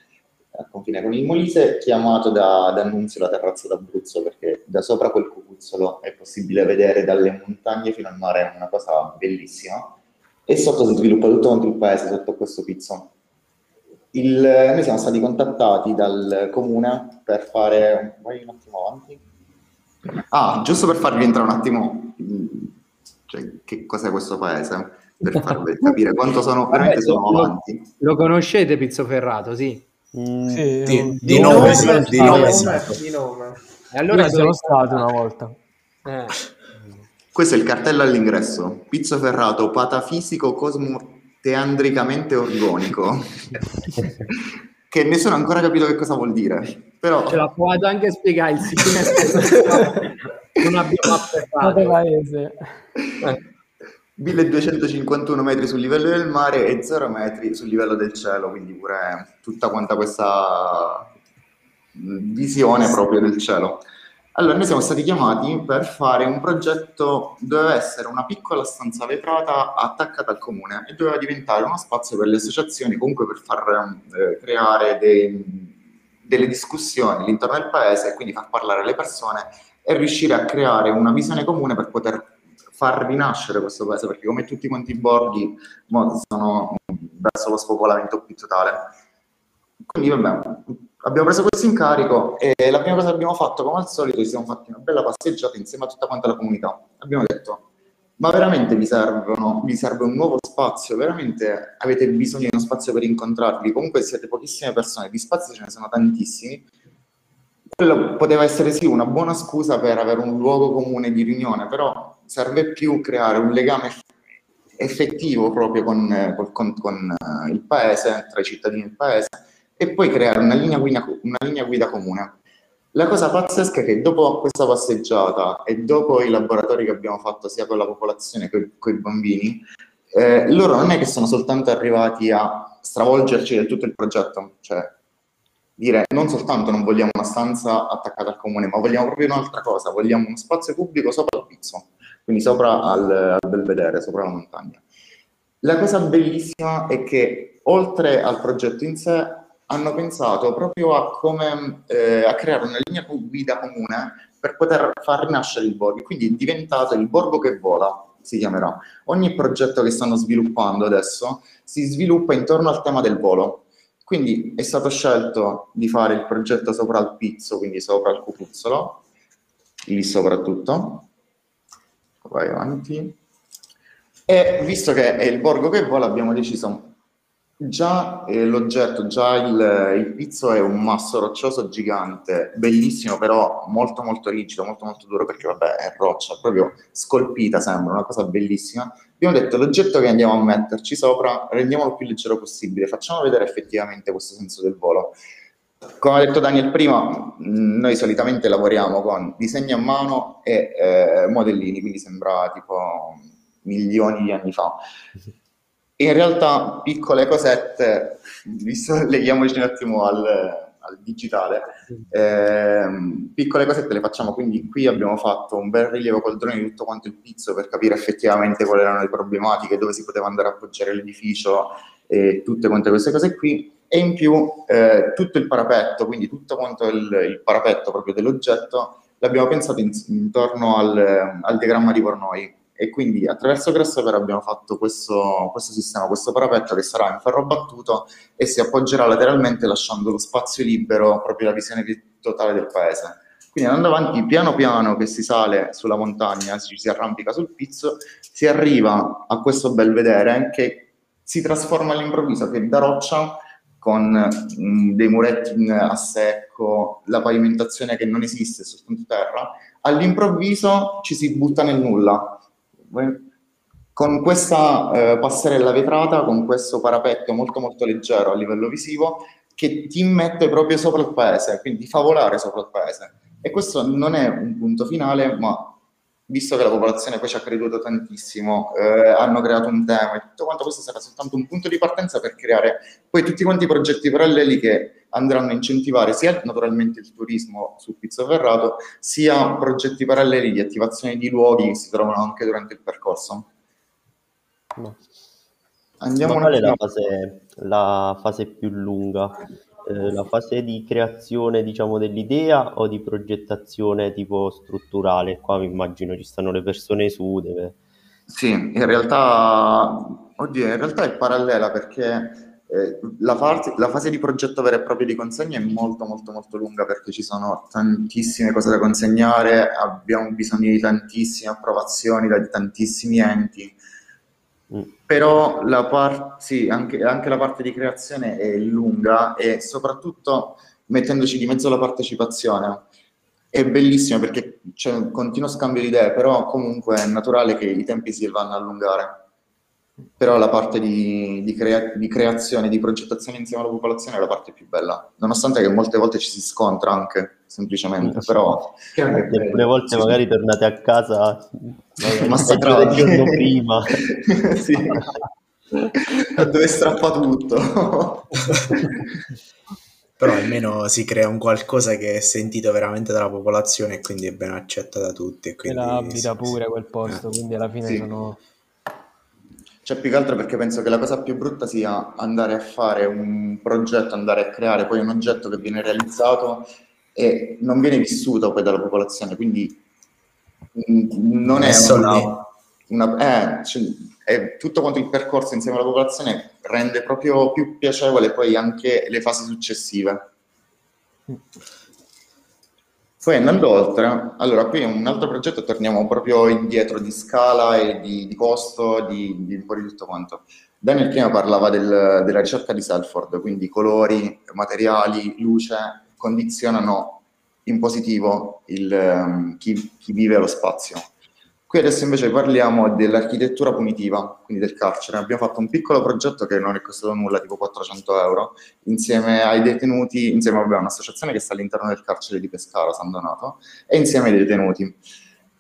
al confine con il Molise, chiamato da, da Annunzio la terrazza d'Abruzzo, perché da sopra quel cucuzzolo è possibile vedere dalle montagne fino al mare, è una cosa bellissima. E sotto si sviluppa tutto quanto il paese, sotto questo pizzo. Il, noi siamo stati contattati dal comune per fare... Vai un attimo avanti. Ah, giusto per farvi entrare un attimo cioè, che cos'è questo paese, per farvi capire quanto sono, veramente sono avanti. Lo conoscete Pizzoferrato, sì? Mm, sì, di, di, nome, nome, di, nome, di nome. E allora Io sono stato una volta. Eh. Questo è il cartello all'ingresso. Pizzo ferrato, patafisico, cosmoteandricamente organico. che nessuno ha ancora capito che cosa vuol dire. Però... Ce l'ha provato anche a spiegare il significato. non abbiamo afferrato. paese. 1251 metri sul livello del mare e 0 metri sul livello del cielo, quindi pure tutta quanta questa visione proprio del cielo. Allora, noi siamo stati chiamati per fare un progetto, doveva essere una piccola stanza vetrata attaccata al comune e doveva diventare uno spazio per le associazioni, comunque per far eh, creare dei, delle discussioni all'interno del paese e quindi far parlare le persone e riuscire a creare una visione comune per poter far rinascere questo paese, perché come tutti quanti i borghi sono verso lo spopolamento più totale. Quindi vabbè, abbiamo preso questo incarico e la prima cosa che abbiamo fatto, come al solito, ci siamo fatti una bella passeggiata insieme a tutta quanta la comunità. Abbiamo detto, ma veramente vi, servono, vi serve un nuovo spazio? Veramente avete bisogno di uno spazio per incontrarvi? Comunque siete pochissime persone, di spazi ce ne sono tantissimi. Quello poteva essere sì una buona scusa per avere un luogo comune di riunione, però serve più creare un legame effettivo proprio con, con, con il paese, tra i cittadini del paese, e poi creare una linea guida, una linea guida comune. La cosa pazzesca è che dopo questa passeggiata e dopo i laboratori che abbiamo fatto sia con la popolazione che con i bambini, eh, loro non è che sono soltanto arrivati a stravolgerci del tutto il progetto, cioè dire non soltanto non vogliamo una stanza attaccata al comune, ma vogliamo proprio un'altra cosa, vogliamo uno spazio pubblico sopra il pizzo, quindi sopra al, al belvedere, sopra la montagna. La cosa bellissima è che oltre al progetto in sé hanno pensato proprio a come eh, a creare una linea guida comune per poter far rinascere il borgo. Quindi è diventato il borgo che vola, si chiamerà. Ogni progetto che stanno sviluppando adesso si sviluppa intorno al tema del volo. Quindi è stato scelto di fare il progetto sopra il pizzo, quindi sopra il cupuzzolo, lì soprattutto. Vai avanti. E visto che è il borgo che vola, abbiamo deciso Già eh, l'oggetto, già il, il, pizzo è un masso roccioso gigante, bellissimo, però molto molto rigido, molto molto duro perché vabbè è roccia, proprio scolpita sembra, una cosa bellissima. Abbiamo detto l'oggetto che andiamo a metterci sopra rendiamolo il più leggero possibile, facciamo vedere effettivamente questo senso del volo. Come ha detto Daniel prima, noi solitamente lavoriamo con disegni a mano e eh, modellini, quindi sembra tipo milioni di anni fa in realtà piccole cosette, visto, leghiamoci un attimo al, al digitale, eh, piccole cosette le facciamo, quindi qui abbiamo fatto un bel rilievo col drone di tutto quanto il pizzo per capire effettivamente quali erano le problematiche, dove si poteva andare a appoggiare l'edificio e tutte quante queste cose qui, e in più eh, tutto il parapetto, quindi tutto quanto il, il parapetto proprio dell'oggetto, l'abbiamo pensato in, intorno al, al diagramma di Vornoi, e quindi attraverso Grasshopper abbiamo fatto questo, questo, sistema, questo parapetto che sarà in ferro battuto e si appoggerà lateralmente lasciando lo spazio libero, proprio la visione totale del paese. Quindi andando avanti piano piano che si sale sulla montagna, ci si arrampica sul pizzo, si arriva a questo bel vedere che si trasforma all'improvviso, che da roccia con mh, mm, dei muretti a secco, la pavimentazione che non esiste, soltanto terra, all'improvviso ci si butta nel nulla con questa eh, passerella vetrata, con questo parapetto molto molto leggero a livello visivo, che ti mette proprio sopra il paese, quindi fa volare sopra il paese. E questo non è un punto finale, ma visto che la popolazione poi ci ha creduto tantissimo, eh, hanno creato un tema e tutto quanto, questo sarà soltanto un punto di partenza per creare poi tutti quanti i progetti paralleli che andranno a incentivare sia naturalmente il turismo sul Pizzo Ferrato, sia progetti paralleli di attivazione di luoghi che si trovano anche durante il percorso. No. Andiamo Ma qual è la fase, la fase più lunga? Eh, la fase di creazione, diciamo, dell'idea o di progettazione tipo strutturale? Qua mi immagino ci stanno le persone su, deve... Sì, in realtà, oddio, in realtà è parallela perché Eh, la, fase, la, fase, di progetto vera e propria di consegna è molto molto molto lunga perché ci sono tantissime cose da consegnare, abbiamo bisogno di tantissime approvazioni da tantissimi enti, mm. però la part, sì, anche, anche, la parte di creazione è lunga e soprattutto mettendoci di mezzo la partecipazione. È bellissima perché c'è un continuo scambio di idee, però comunque è naturale che i tempi si vanno a allungare però la parte di, di, crea- di, creazione, di progettazione insieme alla popolazione è la parte più bella, nonostante che molte volte ci si scontra anche, semplicemente, però... Alcune volte sì, magari sì. tornate a casa massacrati il giorno prima. sì. Dove strappa tutto. però almeno si crea un qualcosa che è sentito veramente dalla popolazione e quindi è ben accetto da tutti. E quindi, e la abita pure quel posto, eh. quindi alla fine sì. sono cioè, più che altro perché penso che la cosa più brutta sia andare a fare un progetto, andare a creare poi un oggetto che viene realizzato e non viene vissuto poi dalla popolazione, quindi non è, è una, eh, cioè, è tutto quanto il percorso insieme alla popolazione rende proprio più piacevole poi anche le fasi successive. Poi andando oltre, allora qui un altro progetto, torniamo proprio indietro di scala e di, di costo, di, di, un po' di tutto quanto. Daniel prima parlava del, della ricerca di Selford, quindi colori, materiali, luce condizionano in positivo il, um, chi, chi vive lo spazio. Qui adesso invece parliamo dell'architettura punitiva, quindi del carcere. Abbiamo fatto un piccolo progetto che non è costato nulla, tipo 400 euro, insieme ai detenuti, insieme a un'associazione che sta all'interno del carcere di Pescara, San Donato, e insieme ai detenuti.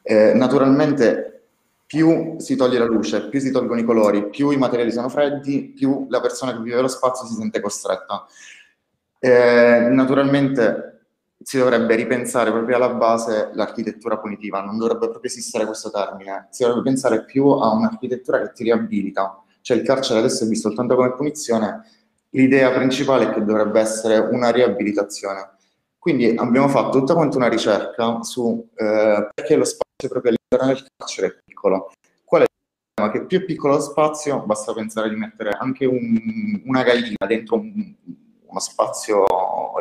Eh, naturalmente più si toglie la luce, più si tolgono i colori, più i materiali sono freddi, più la persona che vive lo spazio si sente costretta. Eh, naturalmente si dovrebbe ripensare proprio alla base l'architettura punitiva, non dovrebbe proprio esistere questo termine, si dovrebbe pensare più a un'architettura che ti riabilita, cioè il carcere adesso è visto soltanto come punizione, l'idea principale è che dovrebbe essere una riabilitazione. Quindi abbiamo fatto tutta quanta una ricerca su eh, perché lo spazio proprio all'interno del carcere è piccolo. Qual è il problema? Che più è piccolo lo spazio, basta pensare di mettere anche un, una gallina dentro un, uno spazio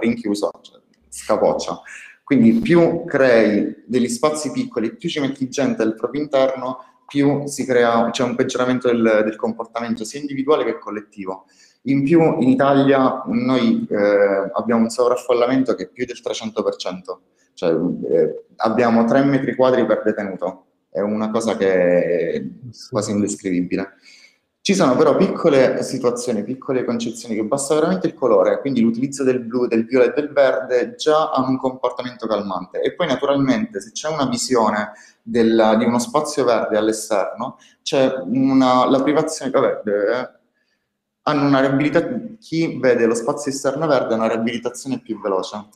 rinchiuso, cioè, scapoccia. Quindi più crei degli spazi piccoli, più ci metti gente al proprio interno, più si crea, c'è un peggioramento del, del, comportamento sia individuale che collettivo. In più in Italia noi eh, abbiamo un sovraffollamento che è più del 300%, cioè eh, abbiamo 3 metri quadri per detenuto, è una cosa che è quasi indescrivibile. Ci sono però piccole situazioni, piccole concezioni che basta veramente il colore, quindi l'utilizzo del blu, del viola e del verde già ha un comportamento calmante. E poi naturalmente se c'è una visione della, di uno spazio verde all'esterno, c'è una, la privazione, vabbè, eh, hanno una riabilitazione, chi vede lo spazio esterno verde ha una riabilitazione più veloce.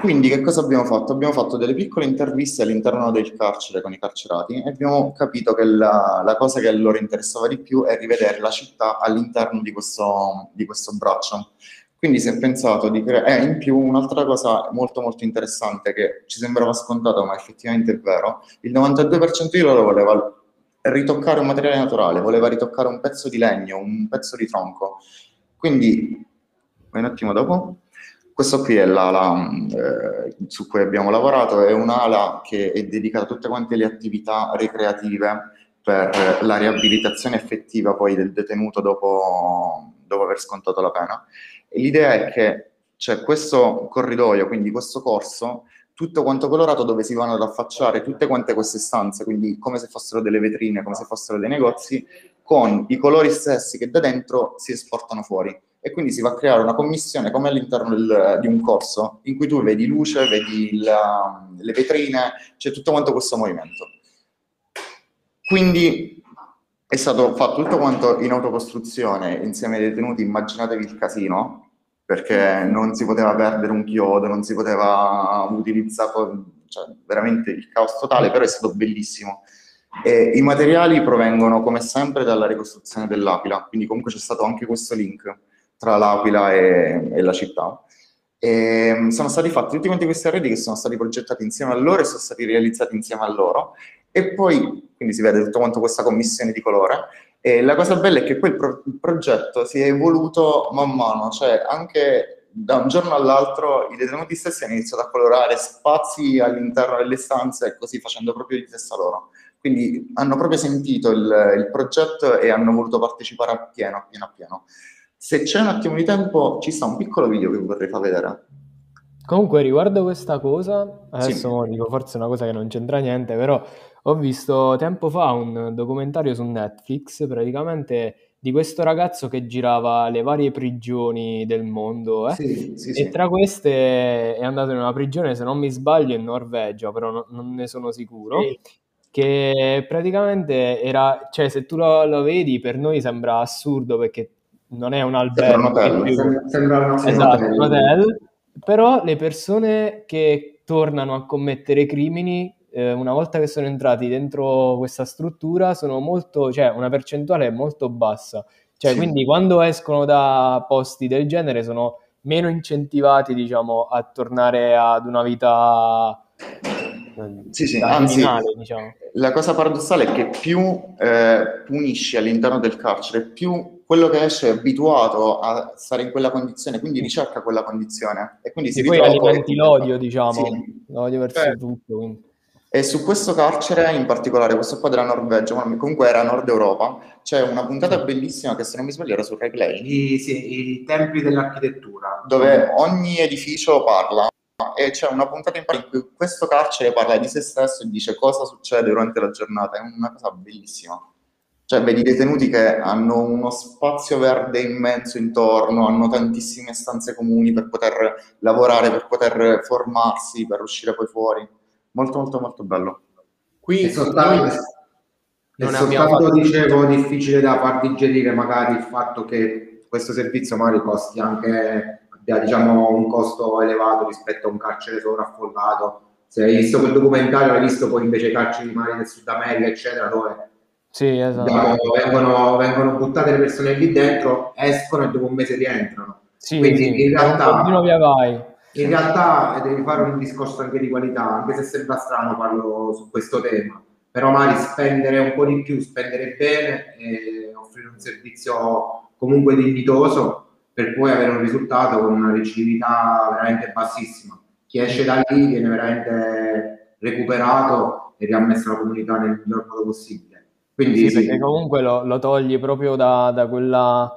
Quindi che cosa abbiamo fatto? Abbiamo fatto delle piccole interviste all'interno del carcere con i carcerati e abbiamo capito che la, la cosa che loro interessava di più è rivedere la città all'interno di questo, di questo braccio. Quindi si è pensato di creare... Eh, in più un'altra cosa molto molto interessante che ci sembrava scontata ma effettivamente è vero, il 92% di loro voleva ritoccare un materiale naturale, voleva ritoccare un pezzo di legno, un pezzo di tronco. Quindi, un attimo dopo... Questo qui è l'ala eh, su cui abbiamo lavorato, è un'ala che è dedicata a tutte quante le attività ricreative per la riabilitazione effettiva poi del detenuto dopo, dopo aver scontato la pena. E l'idea è che c'è questo corridoio, quindi questo corso, tutto quanto colorato dove si vanno ad affacciare tutte quante queste stanze, quindi come se fossero delle vetrine, come se fossero dei negozi, con i colori stessi che da dentro si esportano fuori e quindi si va a creare una commissione come all'interno del, di un corso in cui tu vedi luce, vedi la, le vetrine, c'è tutto quanto questo movimento. Quindi è stato fatto tutto quanto in autocostruzione insieme ai detenuti, immaginatevi il casino, perché non si poteva perdere un chiodo, non si poteva utilizzare, cioè veramente il caos totale, però è stato bellissimo. E I materiali provengono come sempre dalla ricostruzione dell'Aquila, quindi comunque c'è stato anche questo link tra l'Aquila e, e la città. E mm, sono stati fatti tutti quanti questi arredi che sono stati progettati insieme a loro e sono stati realizzati insieme a loro. E poi, quindi si vede tutto quanto questa commissione di colore, E la cosa bella è che poi il, pro- il progetto si è evoluto man mano, cioè anche da un giorno all'altro i detenuti stessi hanno iniziato a colorare spazi all'interno delle stanze, così facendo proprio di testa loro. Quindi hanno proprio sentito il, il progetto e hanno voluto partecipare appieno, appieno, appieno. Se c'è un attimo di tempo, ci sta un piccolo video che vi vorrei far vedere. Comunque, riguardo questa cosa, adesso Sì. dico forse una cosa che non c'entra niente, però ho visto tempo fa un documentario su Netflix, praticamente di questo ragazzo che girava le varie prigioni del mondo, eh? Sì, sì, E sì. tra queste è andato in una prigione, se non mi sbaglio, in Norvegia, però no- non ne sono sicuro, che praticamente era, cioè se tu lo, lo vedi per noi sembra assurdo perché non è un albergo, un hotel. sembra un Esatto, un hotel. Però le persone che tornano a commettere crimini, eh, una volta che sono entrati dentro questa struttura, sono molto, cioè una percentuale molto bassa. Cioè, Sì. quindi quando escono da posti del genere sono meno incentivati, diciamo, a tornare ad una vita Sì, sì, anzi, diciamo. la cosa paradossale è che più eh, punisci all'interno del carcere, più quello che esce è abituato a stare in quella condizione, quindi ricerca quella condizione e quindi si E poi ritrova poi- alimenti l'odio, diciamo, Sì. l'odio verso Eh. tutto. quindi. E su questo carcere, in particolare, questo qua della Norvegia, ma comunque era Nord Europa, c'è una puntata bellissima che se non mi sbaglio era su Rai Play, I, sì, i templi dell'architettura. dove ogni edificio parla e c'è una puntata in in cui questo carcere parla di se stesso e dice cosa succede durante la giornata, è una cosa bellissima. Cioè, vedi i detenuti che hanno uno spazio verde immenso intorno, hanno tantissime stanze comuni per poter lavorare, per poter formarsi, per uscire poi fuori. Molto, molto, molto bello. Qui È soltanto, è non abbiamo soltanto, dicevo, difficile da far digerire magari il fatto che questo servizio magari costi anche, abbia diciamo un costo elevato rispetto a un carcere sovraffollato. Se hai visto quel documentario, hai visto poi invece i carceri magari del Sud America, eccetera, dove Sì, esatto. diciamo, vengono, vengono buttate le persone lì dentro, escono e dopo un mese rientrano. Sì, Quindi sì, in realtà in realtà devi fare un discorso anche di qualità, anche se sembra strano parlo su questo tema, però magari spendere un po' di più, spendere bene e offrire un servizio comunque dignitoso per poi avere un risultato con una recidività veramente bassissima. Chi esce da lì viene veramente recuperato e riammesso alla comunità nel miglior modo possibile. Quindi Sì, perché comunque lo, lo togli proprio da, da quella,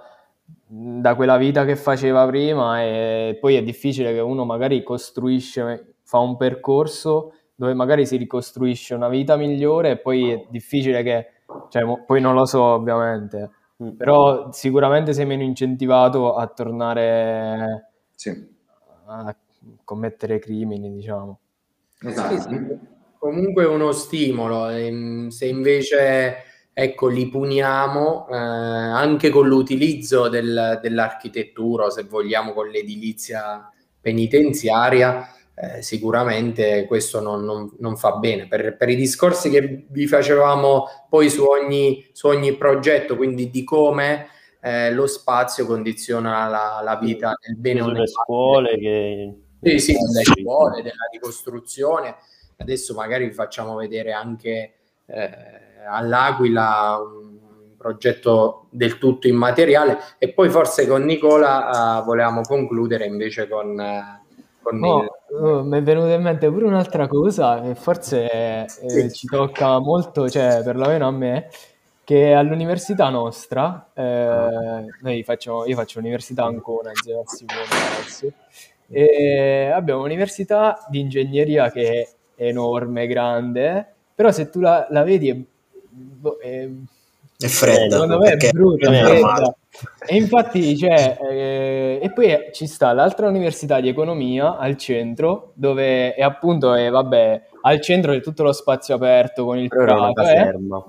da quella vita che faceva prima e poi è difficile che uno magari costruisce, fa un percorso dove magari si ricostruisce una vita migliore e poi è difficile che, cioè, mo- poi non lo so ovviamente, però sicuramente sei meno incentivato a tornare a commettere crimini, diciamo. Esatto. Sì, sì. Comunque è uno stimolo, ehm, se invece ecco, li puniamo eh, anche con l'utilizzo del- dell'architettura, se vogliamo con l'edilizia penitenziaria, eh, sicuramente questo non, non- non fa bene. Per, per i discorsi che vi facevamo poi su ogni, su ogni progetto, quindi di come eh, lo spazio condiziona la, la vita nel bene o nel scuole che... sì, sì, delle scuole, della ricostruzione. Adesso magari vi facciamo vedere anche eh, all'Aquila un progetto del tutto immateriale. E poi forse con Nicola eh, volevamo concludere invece con, eh, il- oh, mi è venuta in mente pure un'altra cosa che forse eh, ci tocca molto, cioè perlomeno a me, che all'università nostra, eh, noi facciamo, io faccio l'università Ancona, insieme a Simone adesso, e abbiamo un'università di ingegneria che è enorme, grande, però se tu la, la vedi è, boh, è- È fredda, secondo me è brutta, è fredda. E infatti, cioè, eh, e poi ci sta l'altra università di economia al centro, dove è appunto, è, vabbè, al centro c'è tutto lo spazio aperto con il una prato, eh. caserma.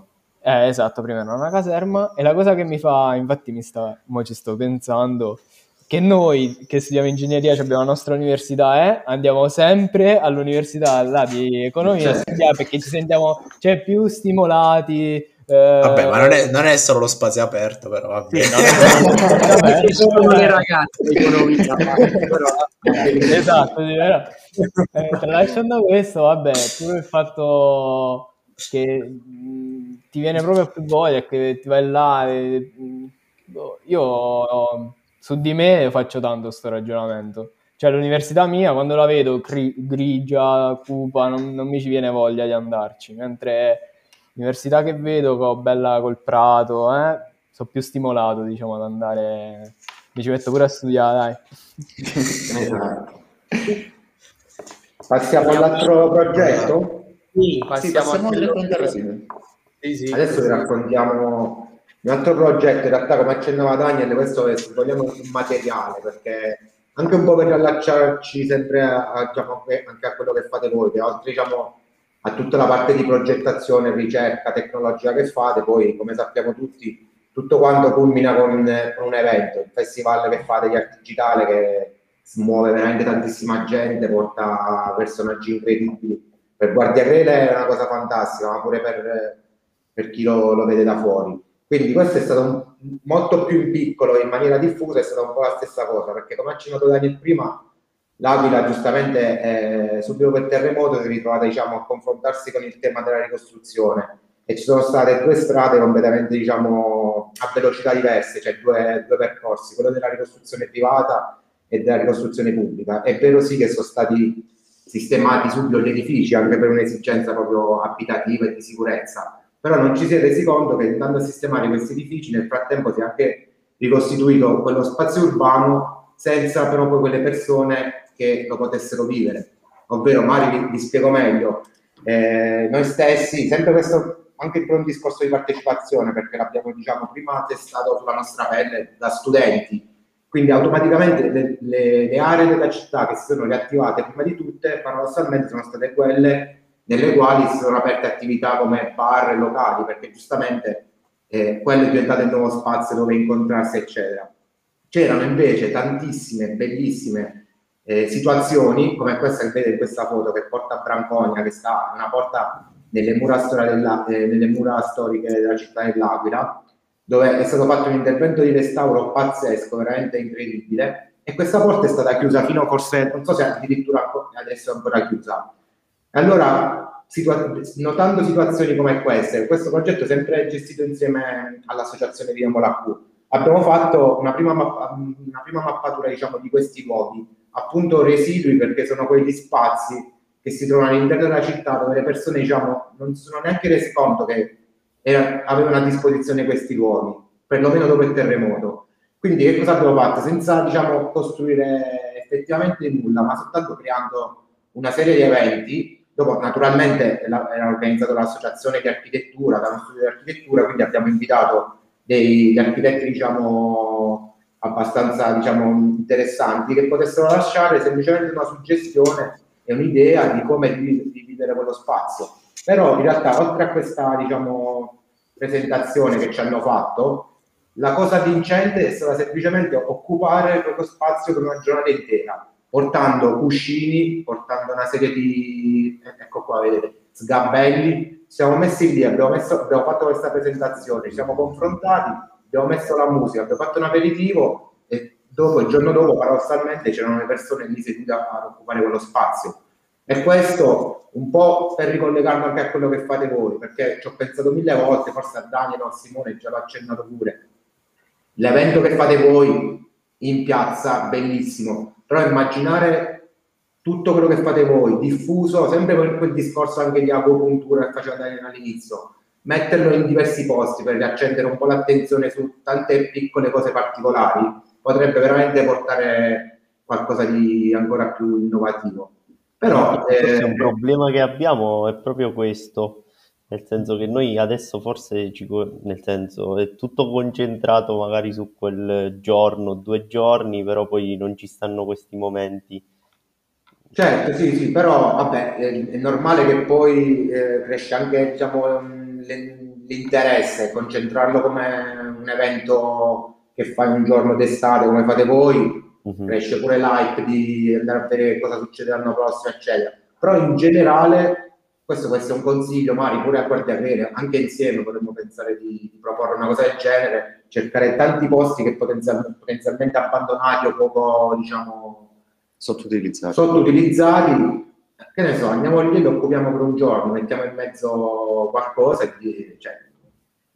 Eh, esatto, prima era una caserma e la cosa che mi fa, infatti mi sta, mo ci sto pensando, che noi che studiamo ingegneria, cioè abbiamo la nostra università, eh, andiamo sempre all'università là di economia studiare perché ci sentiamo cioè, più stimolati. eh, Vabbè, ma non è, non è solo lo spazio aperto, però vabbè. Sì, no, no, no, vabbè, sono le ragazze di economia, però- esatto, sì, però, eh, tralasciando questo, vabbè, pure il fatto che mh, ti viene proprio più voglia che ti vai là e, boh, io su di me faccio tanto questo ragionamento cioè l'università mia quando la vedo cri- grigia, cupa, non, non, mi ci viene voglia di andarci, mentre l'università che vedo, che ho bella col prato, eh, sono più stimolato diciamo ad andare, mi ci metto pure a studiare, dai. Passiamo all'altro progetto? Sì, passiamo, sì, passiamo sì, sì. Adesso vi raccontiamo un altro progetto, in realtà come accennava Daniel, questo è, se vogliamo, un materiale, perché anche un po' per allacciarci sempre a, a, diciamo, anche a quello che fate voi, che oltre diciamo, a tutta la parte di progettazione, ricerca, tecnologia che fate, poi come sappiamo tutti, tutto quanto culmina con, con un evento, il festival che fate di arte digitale che muove veramente tantissima gente, porta personaggi incredibili. Per Guardia Crele è una cosa fantastica, ma pure per, per chi lo, lo vede da fuori. Quindi questo è stato un, molto più in piccolo, in maniera diffusa, è stata un po' la stessa cosa, perché come ha accennato Daniel prima, l'Aquila giustamente eh, subito per terremoto si è ritrovata diciamo, a confrontarsi con il tema della ricostruzione e ci sono state due strade completamente diciamo, a velocità diverse, cioè due, due percorsi, quello della ricostruzione privata e della ricostruzione pubblica. È vero sì che sono stati sistemati subito gli edifici anche per un'esigenza proprio abitativa e di sicurezza, però non ci si è resi conto che andando a sistemare questi edifici nel frattempo si è anche ricostituito quello spazio urbano senza però poi quelle persone che lo potessero vivere. Ovvero, Mari vi, vi spiego meglio, eh, noi stessi, sempre questo anche per un discorso di partecipazione, perché l'abbiamo diciamo, prima testato sulla nostra pelle da studenti, quindi automaticamente le, le, le aree della città che si sono riattivate prima di tutte, paradossalmente sono state quelle nelle quali si sono aperte attività come bar e locali, perché giustamente eh, quello è diventato il nuovo spazio dove incontrarsi, eccetera. C'erano invece tantissime bellissime eh, situazioni, come questa che vede in questa foto, che porta a Branconia, che sta una porta nelle mura, della, eh, nelle mura storiche della città dell'Aquila, dove è stato fatto un intervento di restauro pazzesco, veramente incredibile, e questa porta è stata chiusa fino forse, non so se addirittura adesso è ancora chiusa, allora, situa- notando situazioni come queste, questo progetto sempre gestito insieme all'associazione di Q, abbiamo fatto una prima, mappa- una prima mappatura diciamo, di questi luoghi, appunto residui perché sono quegli spazi che si trovano all'interno della città dove le persone diciamo, non si sono neanche resi conto che era, avevano a disposizione questi luoghi, perlomeno dopo il terremoto. Quindi che cosa abbiamo fatto? Senza diciamo, costruire effettivamente nulla, ma soltanto creando una serie di eventi Dopo, naturalmente, era organizzato l'associazione di architettura, da uno studio di architettura, quindi abbiamo invitato degli architetti, diciamo, abbastanza, diciamo, interessanti che potessero lasciare semplicemente una suggestione e un'idea di come dividere quello spazio. Però, in realtà, oltre a questa, diciamo, presentazione che ci hanno fatto, la cosa vincente è stata semplicemente occupare quello spazio per una giornata intera portando cuscini, portando una serie di, ecco qua, vedete, sgabelli. Siamo messi lì, abbiamo, messo, abbiamo fatto questa presentazione, ci siamo confrontati, abbiamo messo la musica, abbiamo fatto un aperitivo e dopo, il giorno dopo, paradossalmente, c'erano le persone lì sedute ad occupare quello spazio. E questo un po' per ricollegarlo anche a quello che fate voi, perché ci ho pensato mille volte, forse a Daniel o a Simone già l'ho accennato pure. L'evento che fate voi in piazza, bellissimo, però immaginare tutto quello che fate voi, diffuso, sempre con quel discorso anche di agopuntura che faceva Daniel all'inizio, metterlo in diversi posti per riaccendere un po' l'attenzione su tante piccole cose particolari, potrebbe veramente portare qualcosa di ancora più innovativo. Però eh, un problema che abbiamo è proprio questo, nel senso che noi adesso forse ci, nel senso è tutto concentrato magari su quel giorno, due giorni, però poi non ci stanno questi momenti. Certo, sì, sì, però vabbè, è, è normale che poi eh, cresce anche diciamo, l'interesse, concentrarlo come un evento che fai un giorno d'estate come fate voi, uh-huh. cresce pure l'hype di andare a vedere cosa succede l'anno prossimo, eccetera. Però in generale questo può essere un consiglio, Mari, pure a Guardia Crele, anche insieme potremmo pensare di, di, proporre una cosa del genere, cercare tanti posti che potenzialmente, potenzialmente abbandonati o poco, diciamo, sottoutilizzati. sottoutilizzati. Che ne so, andiamo lì lo occupiamo per un giorno, mettiamo in mezzo qualcosa e cioè,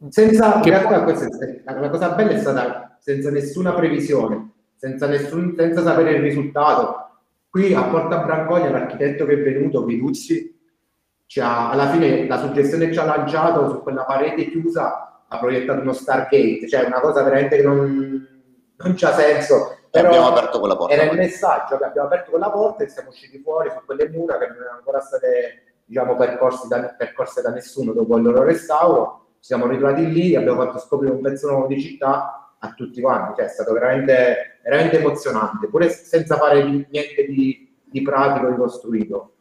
Senza, che in realtà questa è, la cosa bella è stata senza nessuna previsione, senza, nessun, senza sapere il risultato. Qui a Porta Brancoglia l'architetto che è venuto, Viduzzi, ha, alla fine la suggestione che ci ha lanciato su quella parete chiusa ha proiettato uno Stargate, cioè una cosa veramente che non, non c'ha senso. Però abbiamo aperto quella porta. Era il messaggio che abbiamo aperto quella porta e siamo usciti fuori su quelle mura che non erano ancora state diciamo, da, percorse da nessuno dopo il loro restauro. Ci siamo ritrovati lì, abbiamo fatto scoprire un pezzo nuovo di città a tutti quanti, cioè è stato veramente, veramente emozionante, pure senza fare niente di, di pratico, di costruito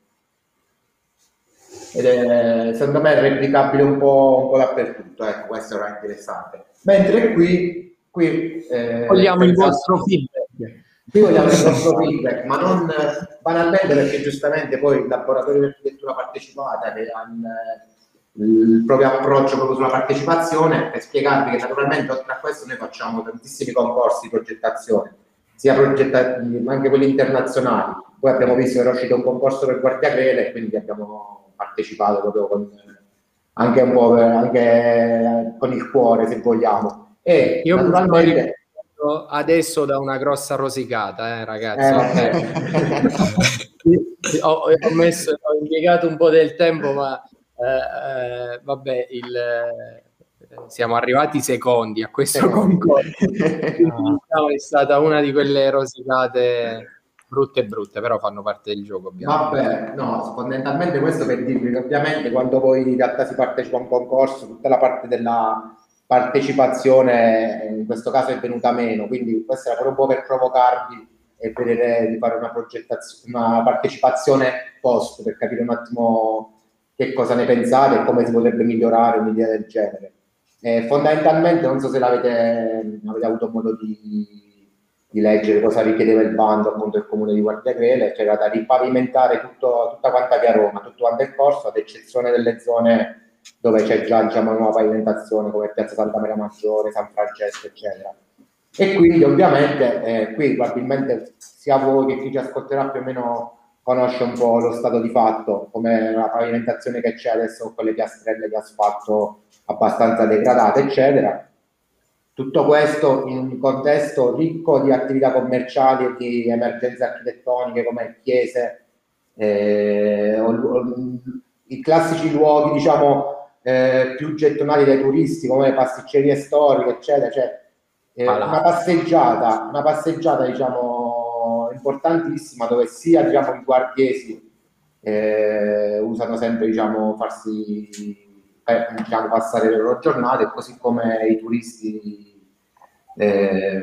ed è secondo me è replicabile un po', un po dappertutto, ecco, questo era interessante. Mentre qui, qui eh, vogliamo il vostro feedback. Qui vogliamo il vostro feedback, ma non banalmente perché giustamente poi il laboratorio di architettura partecipata che ha il, proprio approccio proprio sulla partecipazione per spiegarvi che naturalmente oltre a questo noi facciamo tantissimi concorsi di progettazione, sia progettativi ma anche quelli internazionali. Poi abbiamo visto che era uscito un concorso per Guardia Crele, quindi abbiamo partecipato proprio con, anche un po' anche con il cuore, se vogliamo. E Io naturalmente adesso da una grossa rosicata, eh, ragazzi. Eh. ho, ho, messo, ho impiegato un po' del tempo, ma eh, eh vabbè, il, eh, siamo arrivati secondi a questo concorso. è stata una di quelle rosicate brutte e brutte, però fanno parte del gioco. Ovviamente. Vabbè, no, fondamentalmente questo per dirvi che ovviamente quando poi in realtà si partecipa a un concorso, tutta la parte della partecipazione in questo caso è venuta meno, quindi questo era proprio per provocarvi e vedere di fare una una partecipazione post per capire un attimo che cosa ne pensate e come si potrebbe migliorare un'idea del genere. Eh, fondamentalmente non so se l'avete avete avuto modo di di leggere cosa richiedeva il bando appunto del comune di Guardiagrele, c'era da ripavimentare tutto, tutta quanta via Roma, tutto quanto il corso, ad eccezione delle zone dove c'è già diciamo, una nuova pavimentazione come Piazza Santa Maria Maggiore, San Francesco, eccetera. E quindi ovviamente eh, qui probabilmente sia voi che chi ci ascolterà più o meno conosce un po' lo stato di fatto, come la pavimentazione che c'è adesso con quelle piastrelle di asfalto abbastanza degradate, eccetera tutto questo in un contesto ricco di attività commerciali e di emergenze architettoniche come chiese, eh, o, o, i classici luoghi diciamo eh, più gettonati dai turisti come le pasticcerie storiche, eccetera. Cioè, eh, una passeggiata, una passeggiata diciamo importantissima dove sia diciamo, i guardiesi eh, usano sempre diciamo farsi diciamo, passare le loro giornate, così come i turisti eh,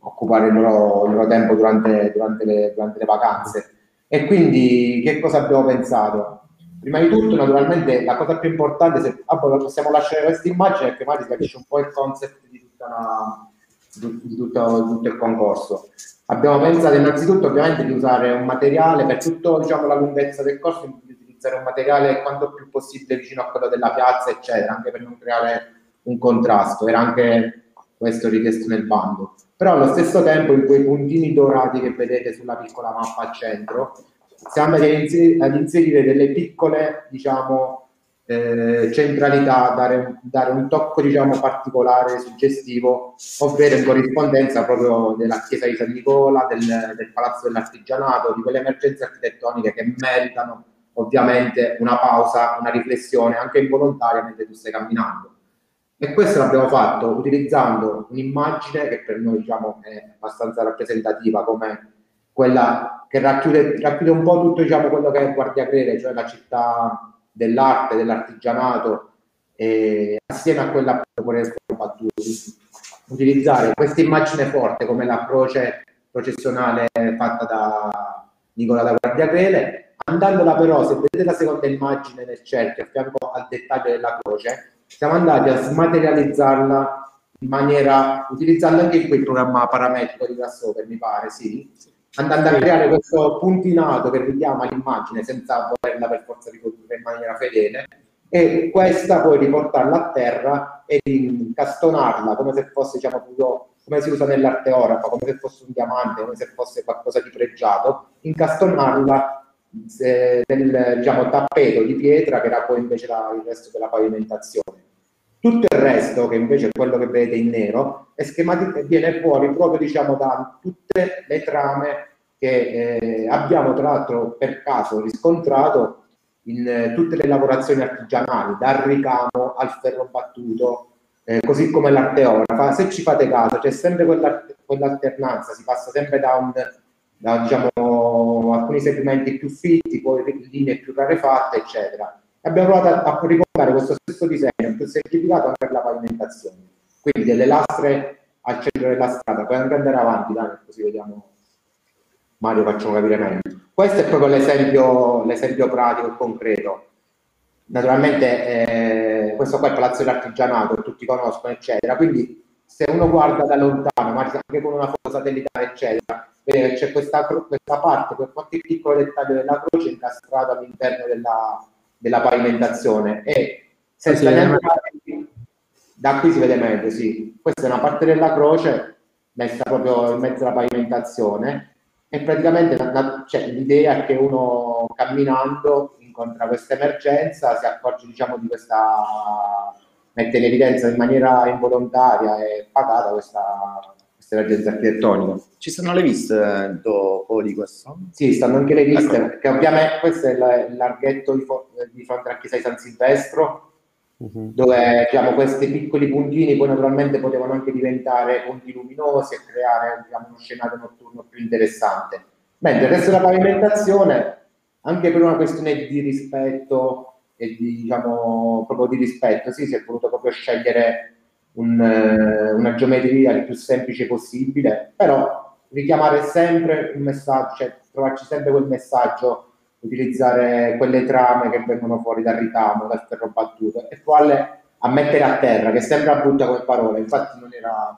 occupare il loro, il loro, tempo durante, durante, le, durante le vacanze. E quindi che cosa abbiamo pensato? Prima di tutto, naturalmente, la cosa più importante, se ah, possiamo lasciare questa immagine, è che magari si capisce un po' il concept di, tutta la, di, tutto, di, tutto, il concorso. Abbiamo pensato innanzitutto ovviamente di usare un materiale per tutta diciamo, la lunghezza del corso, utilizzare un materiale quanto più possibile vicino a quello della piazza, eccetera, anche per non creare un contrasto. Era anche questo richiesto nel bando. Però allo stesso tempo in quei puntini dorati che vedete sulla piccola mappa al centro, siamo ad inserire, ad inserire delle piccole, diciamo, eh, centralità, dare, dare, un tocco, diciamo, particolare, suggestivo, ovvero in corrispondenza proprio della chiesa di San Nicola, del, del Palazzo dell'Artigianato, di quelle emergenze architettoniche che meritano ovviamente una pausa, una riflessione anche involontaria mentre tu stai camminando. E questo l'abbiamo fatto utilizzando un'immagine che per noi diciamo, è abbastanza rappresentativa, come quella che racchiude, racchiude un po' tutto diciamo, quello che è Guardia Crele, cioè la città dell'arte, dell'artigianato, e assieme a quella che utilizzare questa immagine forte come la croce processionale fatta da Nicola da Guardia Crele, andandola però, se vedete la seconda immagine nel cerchio, a fianco al dettaglio della croce, siamo andati a smaterializzarla in maniera, utilizzando anche quel programma parametrico di Grasshopper, mi pare, sì, andando a creare questo puntinato che richiama l'immagine senza volerla per forza riprodurre in maniera fedele e questa poi riportarla a terra e incastonarla come se fosse, diciamo, come si usa nell'arte orafa, come se fosse un diamante, come se fosse qualcosa di pregiato, incastonarla del diciamo, tappeto di pietra che era poi invece la, il resto della pavimentazione. Tutto il resto, che invece è quello che vedete in nero, è schemati- viene fuori proprio diciamo, da tutte le trame che eh, abbiamo tra l'altro per caso riscontrato in eh, tutte le lavorazioni artigianali, dal ricamo al ferro battuto, eh, così come l'arteografa. Se ci fate caso, c'è sempre quella, quell'alternanza, si passa sempre da, un, da diciamo, alcuni segmenti più fitti, poi linee più rarefatte, eccetera. Abbiamo provato a, a ricordare questo stesso disegno, più semplificato anche per la pavimentazione. Quindi delle lastre al centro della strada, poi anche andare avanti, dai, così vediamo. Mario, facciamo capire meglio. Questo è proprio l'esempio, l'esempio pratico e concreto. Naturalmente eh, questo qua è il Palazzo dell'Artigianato, che tutti conoscono, eccetera. Quindi se uno guarda da lontano, magari anche con una foto satellitare, eccetera, che c'è questa, questa parte, per qualche piccolo dettaglio della croce incastrato all'interno della, della pavimentazione e senza sì, neanche da qui si vede meglio, sì. Questa è una parte della croce messa proprio in mezzo alla pavimentazione e praticamente cioè, l'idea è che uno camminando incontra questa emergenza, si accorge diciamo di questa mette in evidenza in maniera involontaria e pagata questa, emergenza architettonica. Ci sono le viste dopo di questo? Sì, stanno anche le viste, ecco. perché ovviamente questo è il larghetto di, di fronte alla chiesa di San Silvestro, uh-huh. dove diciamo, questi piccoli puntini poi naturalmente potevano anche diventare punti luminosi e creare diciamo, uno scenario notturno più interessante. Mentre il resto della pavimentazione, anche per una questione di rispetto e di, diciamo, proprio di rispetto, sì, si è voluto proprio scegliere un, una geometria il più semplice possibile, però richiamare sempre un messaggio, cioè trovarci sempre quel messaggio utilizzare quelle trame che vengono fuori dal ricamo, dal ferro battuto e provarle a mettere a terra, che sembra brutta come parola, infatti non era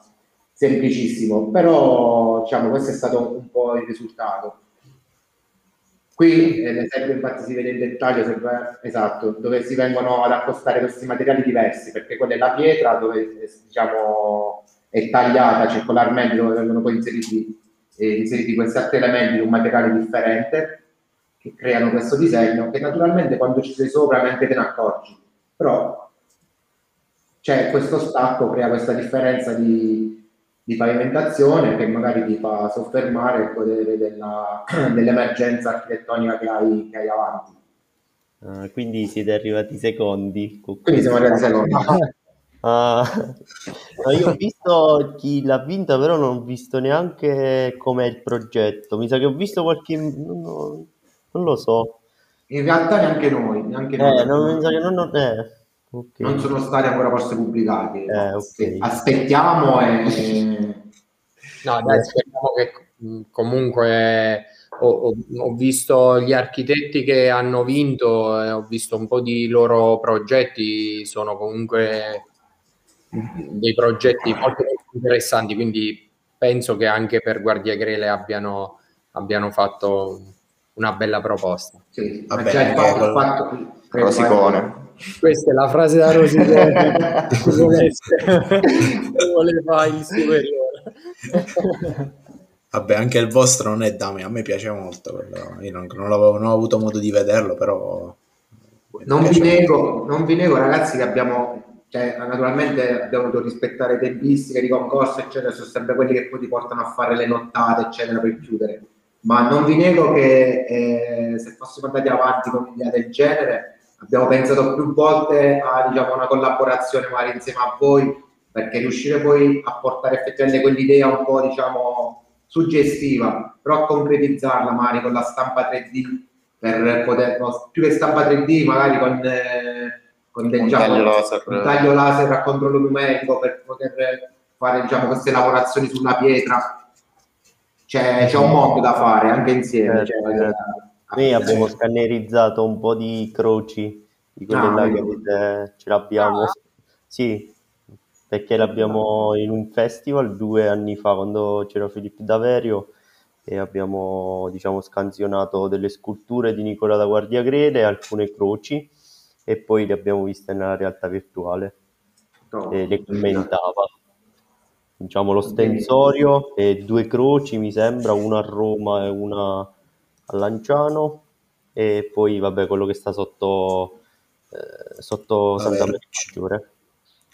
semplicissimo, però diciamo questo è stato un po' il risultato. Qui eh, l'esempio infatti si vede in dettaglio, sempre, esatto, dove si vengono ad accostare questi materiali diversi, perché quella è la pietra dove diciamo, è tagliata circolarmente, dove vengono poi inseriti, eh, inseriti questi altri elementi di un materiale differente, che creano questo disegno che naturalmente quando ci sei sopra neanche te ne accorgi, però c'è questo stacco, crea questa differenza di, di pavimentazione che magari ti fa soffermare e godere della, dell'emergenza architettonica che hai, che hai avanti. Ah, quindi siete arrivati secondi. Quindi siamo arrivati secondi. Uh, io ho visto chi l'ha vinta, però non ho visto neanche com'è il progetto. Mi sa che ho visto qualche. Non, non lo so. In realtà neanche noi, neanche eh, noi. Non, non, eh, okay. non sono stati ancora forse pubblicati. Eh, okay. Aspettiamo e... No, dai, speriamo che comunque ho, ho, ho, visto gli architetti che hanno vinto, eh, ho visto un po' di loro progetti, sono comunque dei progetti molto interessanti, quindi penso che anche per Guardia Grele abbiano, abbiano fatto una bella proposta. Sì, Vabbè, già il fatto, fatto Rosicone. Questa è la frase da Rosicone. voleva il superiore. Vabbè, anche il vostro non è da me, a me piace molto. Io non, non, avevo, non ho avuto modo di vederlo, però... Non vi, nego, non vi nego, ragazzi, che abbiamo cioè, naturalmente abbiamo dovuto rispettare tempistiche di concorso, eccetera, sono sempre quelli che poi ti portano a fare le nottate, eccetera, per chiudere ma non vi nego che eh, se fossimo andati avanti con un'idea del genere abbiamo pensato più volte a diciamo, una collaborazione magari insieme a voi perché riuscire poi a portare effettivamente quell'idea un po' diciamo suggestiva però a concretizzarla magari con la stampa 3D per poter no, più che stampa 3D magari con, eh, con del, un, diciamo, taglio laser. un taglio laser a controllo numerico per poter fare diciamo, queste lavorazioni sulla pietra c'è, c'è un mondo da fare anche insieme. Certo, cioè, Noi abbiamo scannerizzato un po' di croci di quelle ah, là che avete, ce l'abbiamo. Ah. Sì, perché l'abbiamo in un festival due anni fa quando c'era Filippo Daverio e abbiamo diciamo scansionato delle sculture di Nicola da Guardia Grele, alcune croci e poi le abbiamo viste nella realtà virtuale. Oh, e le commentava. Diciamo lo stensorio e due croci mi sembra, una a Roma e una a Lanciano e poi vabbè quello che sta sotto, eh, sotto Santa Maria Maggiore.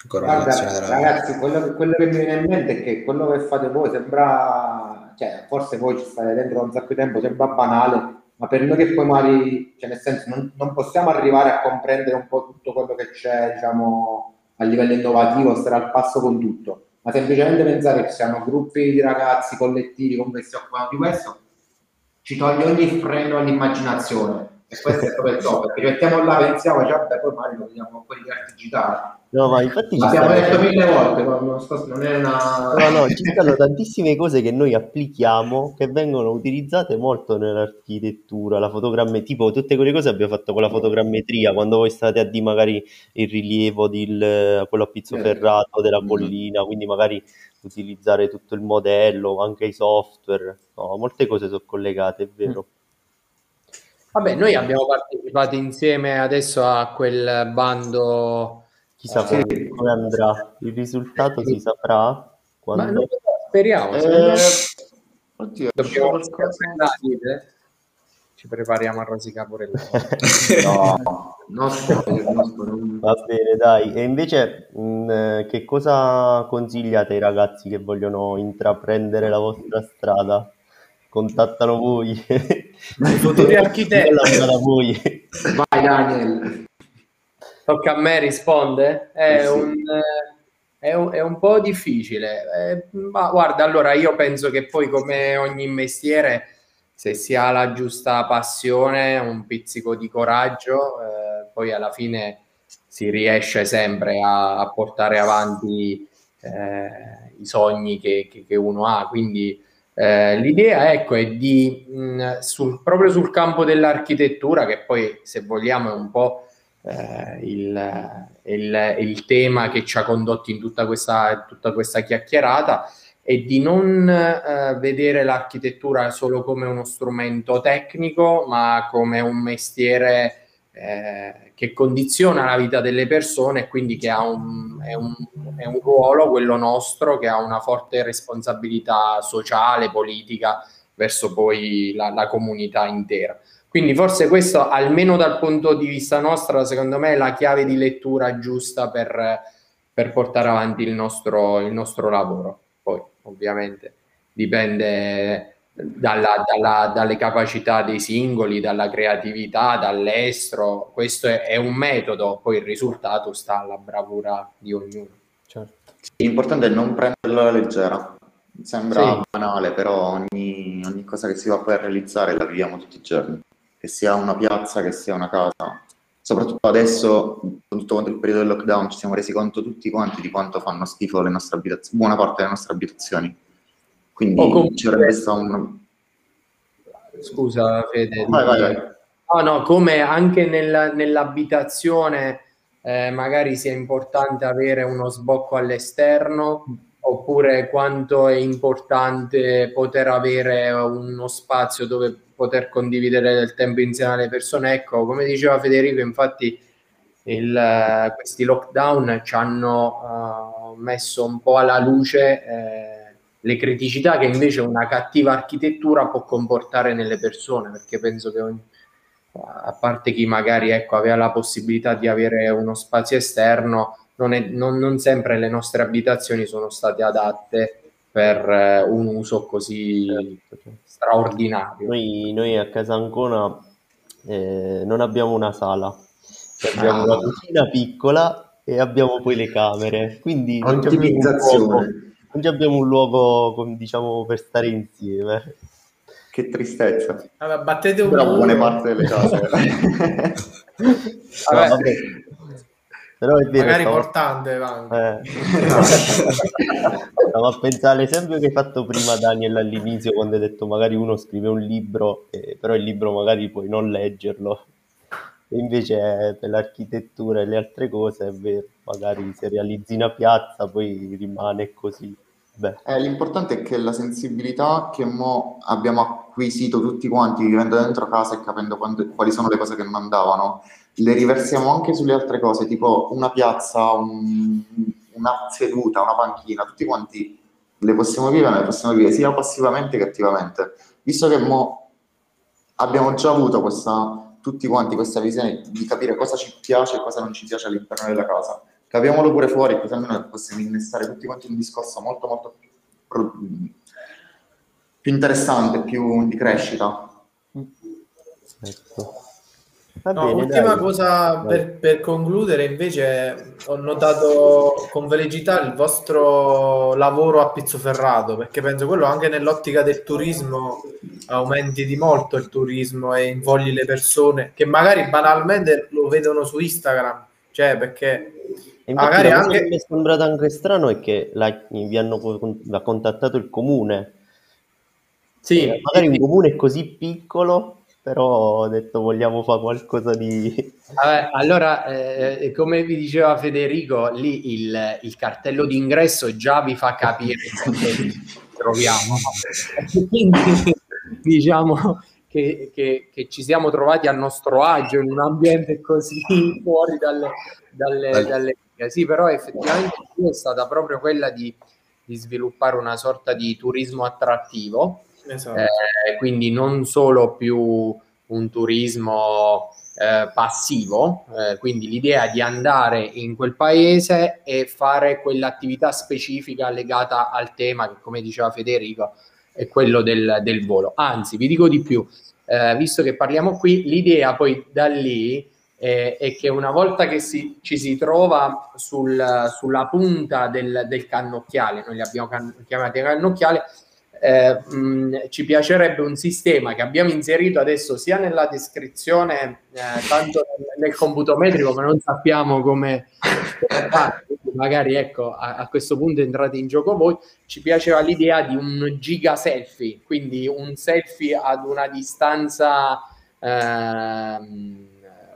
Guarda, ragazzi, quello che, quello che, mi viene in mente è che quello che fate voi sembra, cioè, forse voi ci state dentro da un sacco di tempo, sembra banale, ma per noi che poi magari, cioè nel senso, non, non, possiamo arrivare a comprendere un po' tutto quello che c'è, diciamo, a livello innovativo, stare al passo con tutto, ma semplicemente pensare che siano gruppi di ragazzi, collettivi, come si occupano di questo, ci toglie ogni freno all'immaginazione. E questo è proprio il top, perché mettiamo là, pensiamo, cioè, beh, poi magari lo vediamo un po' di arte digitale No, ma infatti ci L'abbiamo detto mille volte, non, sto, non è una... No, no, ci stanno tantissime cose che noi applichiamo che vengono utilizzate molto nell'architettura, la fotogrammetria, tipo tutte quelle cose abbiamo fatto con la fotogrammetria, quando voi state a di magari il rilievo di quello a pizzo ferrato della collina, quindi magari utilizzare tutto il modello, anche i software, no, molte cose sono collegate, è vero. Vabbè, noi abbiamo partecipato insieme adesso a quel bando Chissà come, sì. come andrà. Il risultato si saprà quando... Ma non speriamo. Eh, oddio, dobbiamo eh. Ci prepariamo a rosicare pure no, non Va bene, dai. E invece, mh, mm, che cosa consigliate ai ragazzi che vogliono intraprendere la vostra strada? Contattano voi. I futuri architetti. Vai Daniel. Tocca a me risponde? È, eh sì. un, è, un, è un, po' difficile. Eh, ma guarda, allora io penso che poi come ogni mestiere, se si ha la giusta passione, un pizzico di coraggio, eh, poi alla fine si riesce sempre a, a portare avanti eh, i sogni che, che, che, uno ha. Quindi eh, l'idea ecco, è di, mh, sul, proprio sul campo dell'architettura, che poi se vogliamo è un po' eh, il, il, il, tema che ci ha condotti in tutta questa, tutta questa chiacchierata è di non eh, vedere l'architettura solo come uno strumento tecnico, ma come un mestiere eh, che condiziona la vita delle persone e quindi che ha un, è un, è un ruolo, quello nostro, che ha una forte responsabilità sociale, politica verso poi la, la comunità intera. Quindi forse questo, almeno dal punto di vista nostro, secondo me è la chiave di lettura giusta per, per portare avanti il nostro, il nostro, lavoro. Ovviamente dipende dalla, dalla, dalle capacità dei singoli, dalla creatività, dall'estro. Questo è, è, un metodo, poi il risultato sta alla bravura di ognuno. Certo. L'importante è non prenderlo alla leggera. Sembra sì. banale, però ogni, ogni cosa che si va poi a realizzare la viviamo tutti i giorni che sia una piazza, che sia una casa. Soprattutto adesso, con tutto quanto il periodo del lockdown, ci siamo resi conto tutti quanti di quanto fanno schifo le nostre abitazioni, buona parte delle nostre abitazioni. Quindi oh, comunque... ci avrebbe stato un... Scusa Fede. Vai, vai, vai. No, no, come anche nel, nell'abitazione eh, magari sia importante avere uno sbocco all'esterno, oppure quanto è importante poter avere uno spazio dove poter condividere del tempo insieme alle persone. Ecco, come diceva Federico, infatti il, questi lockdown ci hanno uh, messo un po' alla luce eh, le criticità che invece una cattiva architettura può comportare nelle persone, perché penso che ogni, a parte chi magari ecco, aveva la possibilità di avere uno spazio esterno, non, è, non, non sempre le nostre abitazioni sono state adatte per eh, un uso così certo, certo. straordinario. Noi, noi, a casa Ancona eh, non abbiamo una sala, abbiamo ah. una cucina piccola e abbiamo poi le camere, quindi non abbiamo, luogo, non abbiamo un luogo diciamo, per stare insieme. Che tristezza. Allora, battete un Però buone parti delle case. Vabbè. Però è vero, Magari stavo... portante, eh. Stavo a pensare all'esempio che hai fatto prima Daniel all'inizio quando hai detto magari uno scrive un libro, eh, però il libro magari puoi non leggerlo. E invece per l'acchitettura e le altre cose è vero, magari se realizzi una piazza poi rimane così. Eh, l'importante è che la sensibilità che abbiamo acquisito tutti quanti vivendo dentro casa e capendo quando, quali sono le cose che non andavano, le riversiamo anche sulle altre cose, tipo una piazza, un, una seduta, una panchina, tutti quanti le possiamo vivere, le possiamo vivere sia passivamente che attivamente. Visto che mo abbiamo già avuto questa, tutti quanti questa visione di capire cosa ci piace e cosa non ci piace all'interno della casa, capiamolo pure fuori, così almeno possiamo innestare tutti quanti un discorso molto molto più, più interessante, più di crescita. Ecco. No, ultima cosa per, per, concludere, invece, ho notato con velocità il vostro lavoro a Pizzoferrato, perché penso quello anche nell'ottica del turismo aumenti di molto il turismo e invogli le persone che magari banalmente lo vedono su Instagram, cioè perché magari anche... mi è sembrato anche strano è che la, vi hanno contattato il comune. Sì, eh, magari un comune così piccolo però ho detto vogliamo fare qualcosa di... Vabbè, allora, eh, come vi diceva Federico, lì il, il cartello d'ingresso già vi fa capire che troviamo. Quindi diciamo che, che, che, ci siamo trovati a nostro agio in un ambiente così fuori dalle... dalle, dalle... Sì, però effettivamente è stata proprio quella di, di sviluppare una sorta di turismo attrattivo Esatto. Eh, quindi non solo più un turismo eh, passivo, eh, quindi l'idea di andare in quel paese e fare quell'attività specifica legata al tema che, come diceva Federico, è quello del, del volo. Anzi, vi dico di più, eh, visto che parliamo qui, l'idea poi da lì eh, è che una volta che si, ci si trova sul, sulla punta del, del, cannocchiale, noi li abbiamo can- chiamati cannocchiale, eh, mh, ci piacerebbe un sistema che abbiamo inserito adesso sia nella descrizione, eh, tanto nel, computo metrico, ma non sappiamo come fare. Magari ecco, a, a, questo punto entrate in gioco voi. Ci piaceva l'idea di un giga selfie, quindi un selfie ad una distanza eh, ra-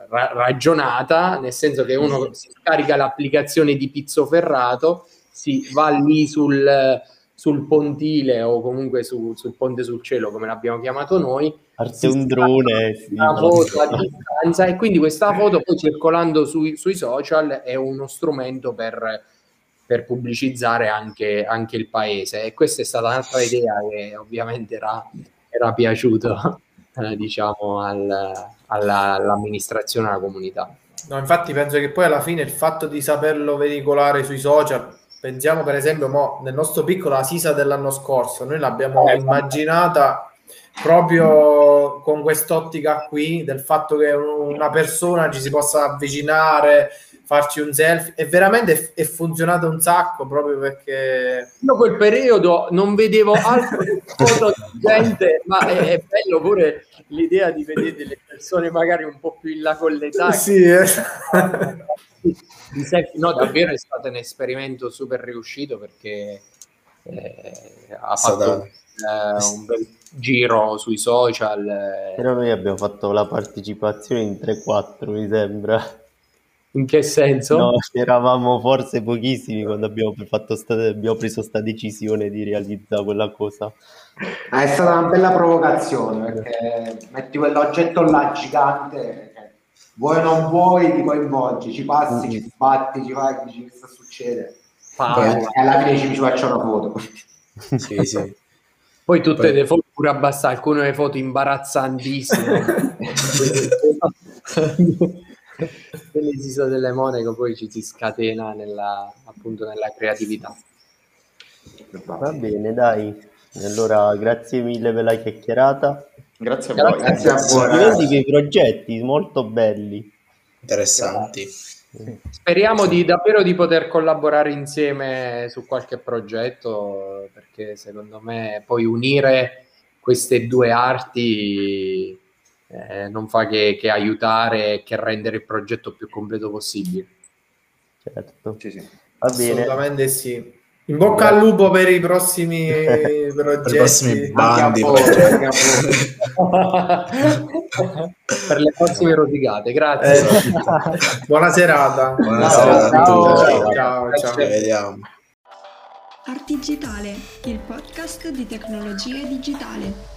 ragionata, nel senso che uno si scarica l'applicazione di Pizzo Ferrato, si va lì sul sul pontile o comunque su, sul ponte sul cielo, come l'abbiamo chiamato noi. Parte un drone. Sì, una foto a distanza e quindi questa foto poi circolando sui, sui social è uno strumento per, per pubblicizzare anche, anche, il paese e questa è stata un'altra idea che ovviamente era, era piaciuto eh, diciamo al, alla, all'amministrazione alla comunità. No, infatti penso che poi alla fine il fatto di saperlo veicolare sui social Pensiamo per esempio mo, nel nostro piccolo Asisa dell'anno scorso, noi l'abbiamo eh, immaginata proprio con quest'ottica qui del fatto che una persona ci si possa avvicinare, farci un selfie e veramente è, funzionato un sacco proprio perché io quel periodo non vedevo altro che foto di gente ma è, è, bello pure l'idea di vedere delle persone magari un po' più in là con l'età sì, eh. No, davvero è stato un esperimento super riuscito perché eh, ha fatto eh, un bel giro sui social. Eh. Però noi abbiamo fatto la partecipazione in 3-4, mi sembra. In che senso? No, eravamo forse pochissimi quando abbiamo, fatto sta, abbiamo preso questa decisione di realizzare quella cosa. Ah, è stata una bella provocazione perché metti quell'oggetto là gigante vuoi o non vuoi ti coinvolgi, ci passi, mm. ci sbatti, ci vai, dici che sta succede. Poi, alla fine ci, ci faccio una foto. sì, sì. Poi tutte Poi... le foto pure abbastanza, alcune le foto imbarazzantissime. Nell'esiso delle Monaco poi ci si scatena nella, appunto nella creatività. Va bene, dai. Allora, grazie mille per la chiacchierata. Grazie a voi. Grazie a voi. dei progetti molto belli. Interessanti. Speriamo di, davvero di poter collaborare insieme su qualche progetto perché secondo me poi unire queste due arti eh, non fa che, che aiutare e che rendere il progetto più completo possibile. Certo. Sì, sì. Va bene. Assolutamente sì. In bocca al lupo per i prossimi progetti. per i prossimi bandi. per le prossime rosicate, grazie. Eh, buona serata. Buona serata a tutti. Ciao, ciao, ciao. Ci vediamo. Art Digitale, il podcast di tecnologie digitale.